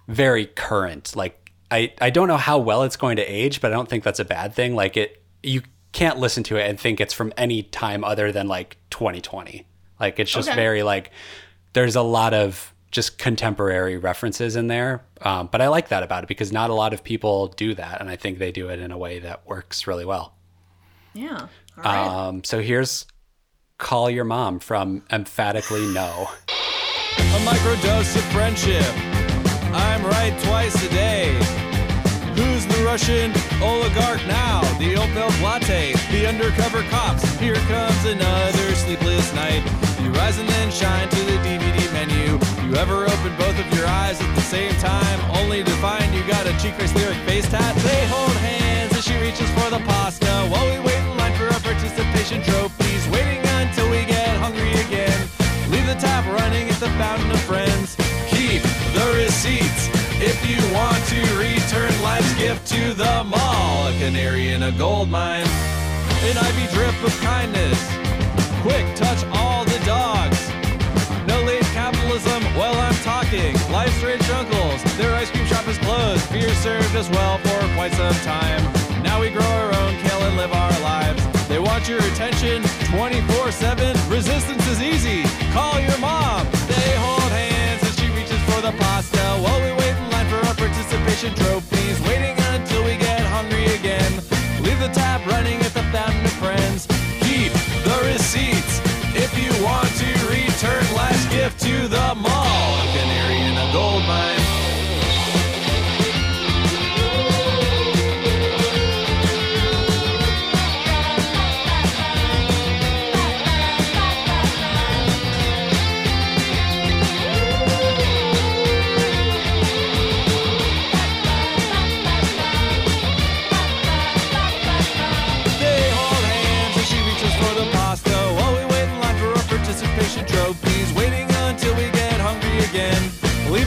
very current. Like i i don't know how well it's going to age but i don't think that's a bad thing. Like it you can't listen to it and think it's from any time other than like 2020 like it's just Okay. very like there's a lot of just contemporary references in there. Um, but I like that about it because not a lot of people do that. And I think they do it in a way that works really well. Yeah. All right. Um, so here's Call Your Mom from Emphatically No. a microdose of friendship. I'm right twice a day. Who's the Russian oligarch now? The oat milk latte, the undercover cops. Here comes another sleepless night. Rise and then shine to the DVD menu. You ever open both of your eyes at the same time, only to find you got a Cheekface lyric face tat? They hold hands as she reaches for the pasta while we wait in line for our participation trophies. Waiting until we get hungry again. Leave the tap running at the fountain of friends. Keep the receipts if you want to return life's gift to the mall. A canary in a gold mine, an IV drip of kindness. Quick, touch all the dogs. No late capitalism while I'm talking. Life's rich uncles, their ice cream shop is closed. Beer served us well for quite some time. Now we grow our own kale and live our lives. They want your attention 24 7. Resistance is easy. Call your mom. They hold hands as she reaches for the pasta while we wait in line for our participation trophies. Waiting until we get hungry again. Leave the tap running at the family friends. Receipts if you want to return last gift to the mall. A canary in a gold mine.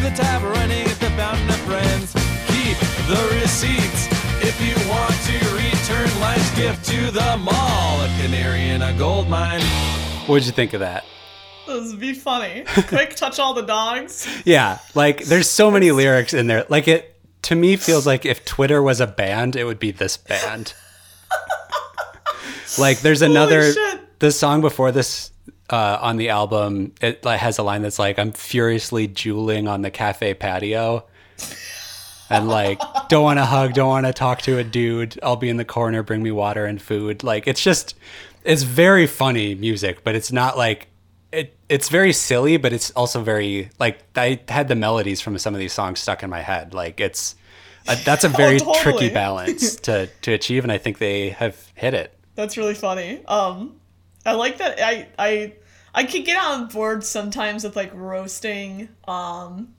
The tap running at the fountain of friends. Keep the receipts if you want to return life's gift to the mall. A canary in a gold mine. What'd you think of that? This would be funny. [laughs] Quick, touch all the dogs. Yeah, like there's so many lyrics in there. Like it to me feels like if Twitter was a band, it would be this band. [laughs] like there's another shit. the song before this uh, on the album. It has a line that's like, "I'm furiously Juuling on the cafe patio." And like, [laughs] don't want to hug, don't want to talk to a dude. I'll be in the corner, bring me water and food. Like, it's just, it's very funny music, but it's not like, it. It's very silly, but it's also very like I had the melodies from some of these songs stuck in my head. Like, it's uh, that's a [laughs] very totally. tricky balance to to achieve, and I think they have hit it. That's really funny. Um, I like that. I I I could get on board sometimes with like roasting um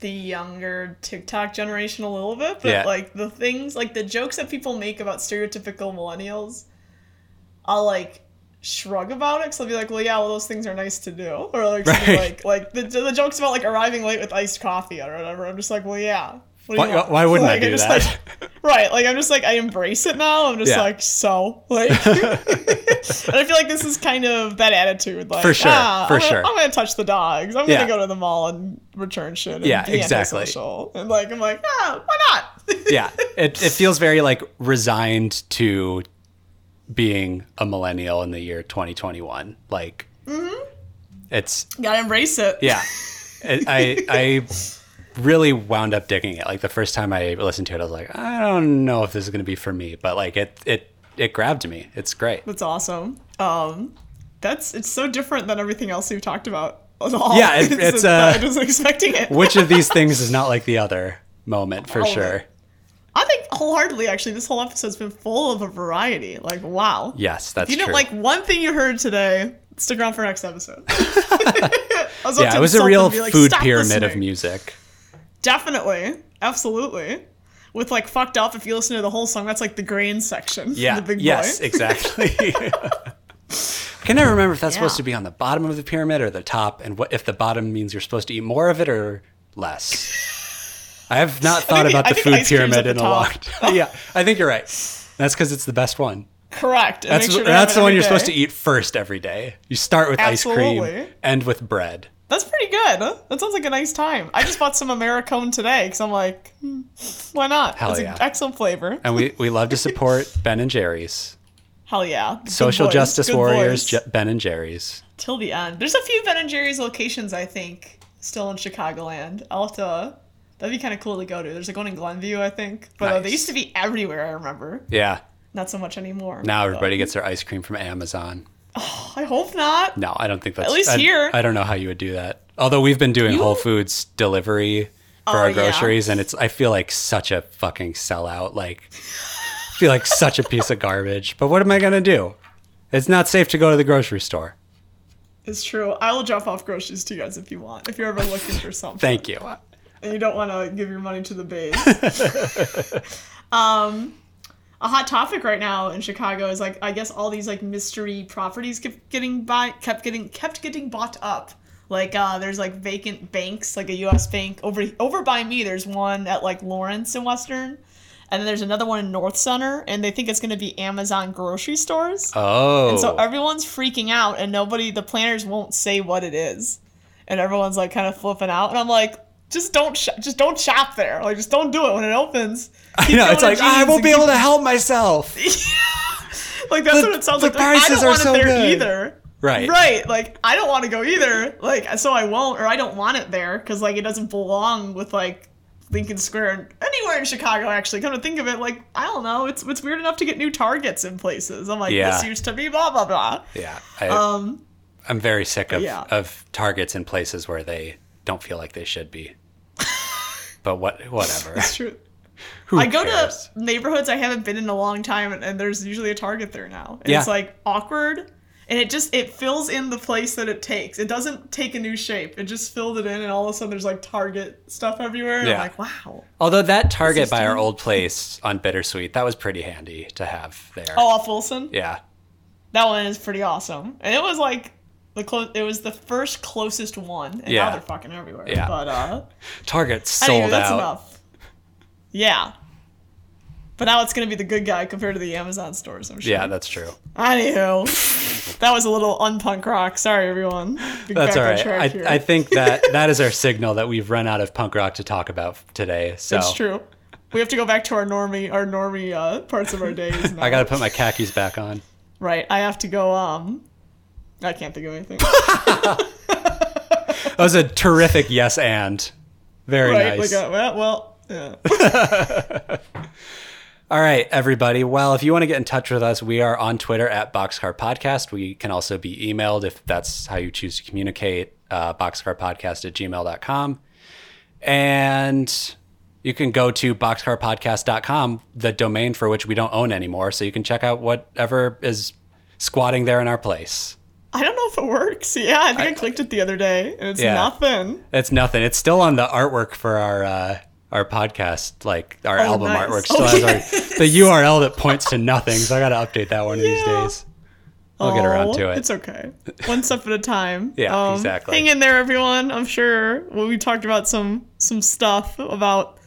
the younger TikTok generation a little bit, but Yeah. like the things like the jokes that people make about stereotypical millennials, I'll like shrug about it because I'll be like, well, yeah, well, those things are nice to do, or like Right. like like the the jokes about like arriving late with iced coffee or whatever. I'm just like, well, yeah. Why, why wouldn't [laughs] Like, I do just, that? like, Right, like I'm just like I embrace it now. I'm just Yeah. like so like, [laughs] and I feel like this is kind of that attitude. Like For sure, ah, for I'm gonna, sure. I'm gonna touch the dogs. I'm Yeah. gonna go to the mall and return shit. And Yeah, be exactly. And like I'm like ah, why not? yeah, [laughs] it, it feels very like resigned to being a millennial in the year 2021. Like, it's Gotta embrace it. yeah, it, I I really wound up digging it. Like the first time I listened to it, I was like, I don't know if this is gonna be for me, but like it it it grabbed me. It's great. That's awesome. Um, that's it's so different than everything else we've talked about at all. Yeah, it- [laughs] it's, uh, I wasn't expecting it. Which of these things is not like the [laughs] other moment for sure? I think wholeheartedly, actually, this whole episode's been full of a variety. Like, wow. Yes, that's If you true. don't like one thing you heard today, stick around for next episode. [laughs] I was yeah, it was a real like, food "Stop pyramid of music. Definitely, absolutely. With like fucked up, if you listen to the whole song, that's like the grain section. Yeah. the big yes, boy. exactly. [laughs] [laughs] I can never remember if that's supposed to be on the bottom of the pyramid or the top, and what if the bottom means you're supposed to eat more of it or less. I have not [laughs] thought about I the food pyramid the in a long time. yeah, I think you're right. That's because it's the best one. Correct. and That's sure that's the one you're supposed to eat first every day. You start with ice cream, end with bread. That's pretty good. Huh? That sounds like a nice time. I just bought some Americone today because I'm like, hmm, why not? Hell it's yeah. an excellent flavor. And we, we love to support [laughs] Ben and Jerry's. Hell yeah. Good Social boys, justice good warriors. Je- Ben and Jerry's. till the end. There's a few Ben and Jerry's locations I think still in Chicagoland. I'll have to. That'd be kind of cool to go to. There's like one in Glenview, I think, but uh, they used to be everywhere. I remember. Yeah. Not so much anymore. Now everybody gets their ice cream from Amazon. [sighs] I hope not. No, I don't think that's at least I, here. I don't know how you would do that. Although we've been doing You- Whole Foods delivery for Oh, our yeah. groceries, and it's I feel like such a fucking sellout. Like, I feel like such a piece of garbage. But what am I gonna do? It's not safe to go to the grocery store. It's true. I will drop off groceries to you guys if you want. If you're ever looking for something. Thank you. and you don't want to give your money to the base. [laughs] um, a hot topic right now in Chicago is like I guess all these like mystery properties kept getting by kept getting kept getting bought up. Like uh, there's like vacant banks, like a U.S. bank over over by me. There's one at like Lawrence and Western, and then there's another one in North Center, and they think it's gonna be Amazon grocery stores. Oh, And so everyone's freaking out, and nobody, the planners won't say what it is. and everyone's like kind of flipping out, and I'm like, just don't, sh- just don't shop there. Like, just don't do it when it opens. [laughs] I know it's like I won't be keep- able to help myself. [laughs] Like that's The- what it sounds the like. Like, I prices don't are want so it there good. either. Right. Right. Like I don't want to go either. Like so I won't, or I don't want it there because like it doesn't belong with like Lincoln Square and anywhere in Chicago. Actually, come to think of it, like I don't know. It's it's weird enough to get new targets in places. I'm like, Yeah. this used to be blah blah blah. Yeah, I, Um. I'm very sick of, yeah. of targets in places where they don't feel like they should be. But what, whatever. That's true. Who I go cares? to neighborhoods I haven't been in a long time, and, and there's usually a Target there now. And Yeah. It's like awkward, and it just it fills in the place that it takes. It doesn't take a new shape. It just filled it in, and all of a sudden there's like Target stuff everywhere. And Yeah. I'm like, wow. Although that Target by our old place on Bittersweet, that was pretty handy to have there. Oh, off Wilson. Yeah. That one is pretty awesome, and it was like the close. It was the first closest one, and Yeah. now they're fucking everywhere. Yeah. But uh, Target sold anyway, that's out. enough. Yeah. But now it's gonna be the good guy compared to the Amazon stores. I'm sure. Yeah, that's true. Anywho, [laughs] that was a little unpunk rock. Sorry, everyone. Be That's all right. I. I think that [laughs] that is our signal that we've run out of punk rock to talk about today. So it's true. We have to go back to our normie, our normie uh, parts of our days. [laughs] Now. I got to put my khakis back on. right. I have to go. Um, I can't think of anything. [laughs] That was a terrific yes and. Very right. nice. Like, uh, well, well, yeah. [laughs] All right, everybody. Well, if you want to get in touch with us, we are on Twitter at Boxcar Podcast. We can also be emailed if that's how you choose to communicate, uh, boxcarpodcast at gmail.com. And you can go to boxcarpodcast.com, the domain for which we don't own anymore. So you can check out whatever is squatting there in our place. I don't know if it works. Yeah, I think I, clicked it the other day, and it's Yeah. nothing. It's nothing. It's still on the artwork for our uh, our podcast, like our Oh, album nice. artwork. Still Oh, has our, the URL that points to nothing. So I got to update that one of these days. I'll get around Oh, to it. It's okay. One step at a time. [laughs] Um, Yeah, exactly. Hang in there, everyone. I'm sure well, we talked about some some stuff about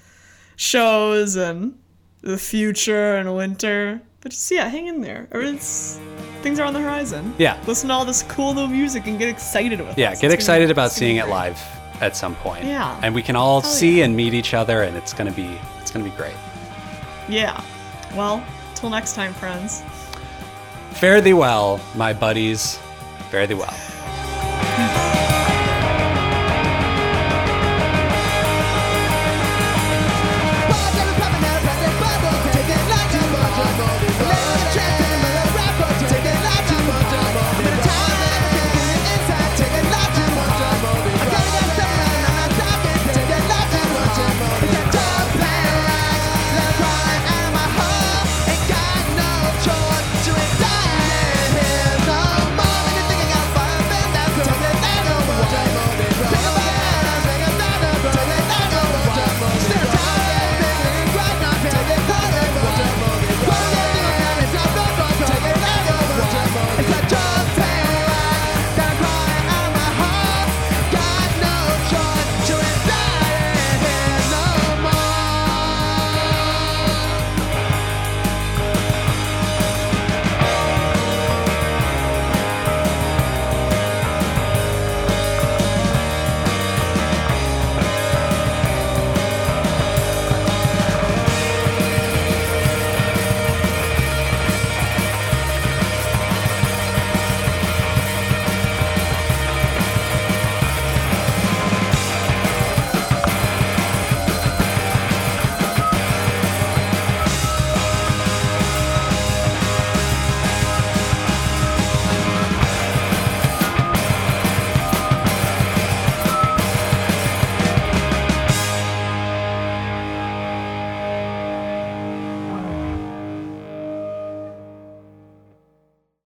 shows and the future and winter. But just yeah, hang in there. Everything's things are on the horizon. Yeah. Listen to all this cool new music and get excited with it. Yeah, us. get It's excited about seeing it live at some point. Yeah. and we can all Hell see yeah. and meet each other, and it's gonna be it's gonna be great. Yeah. Well, till next time, friends. Fare thee well, my buddies. Fare thee well.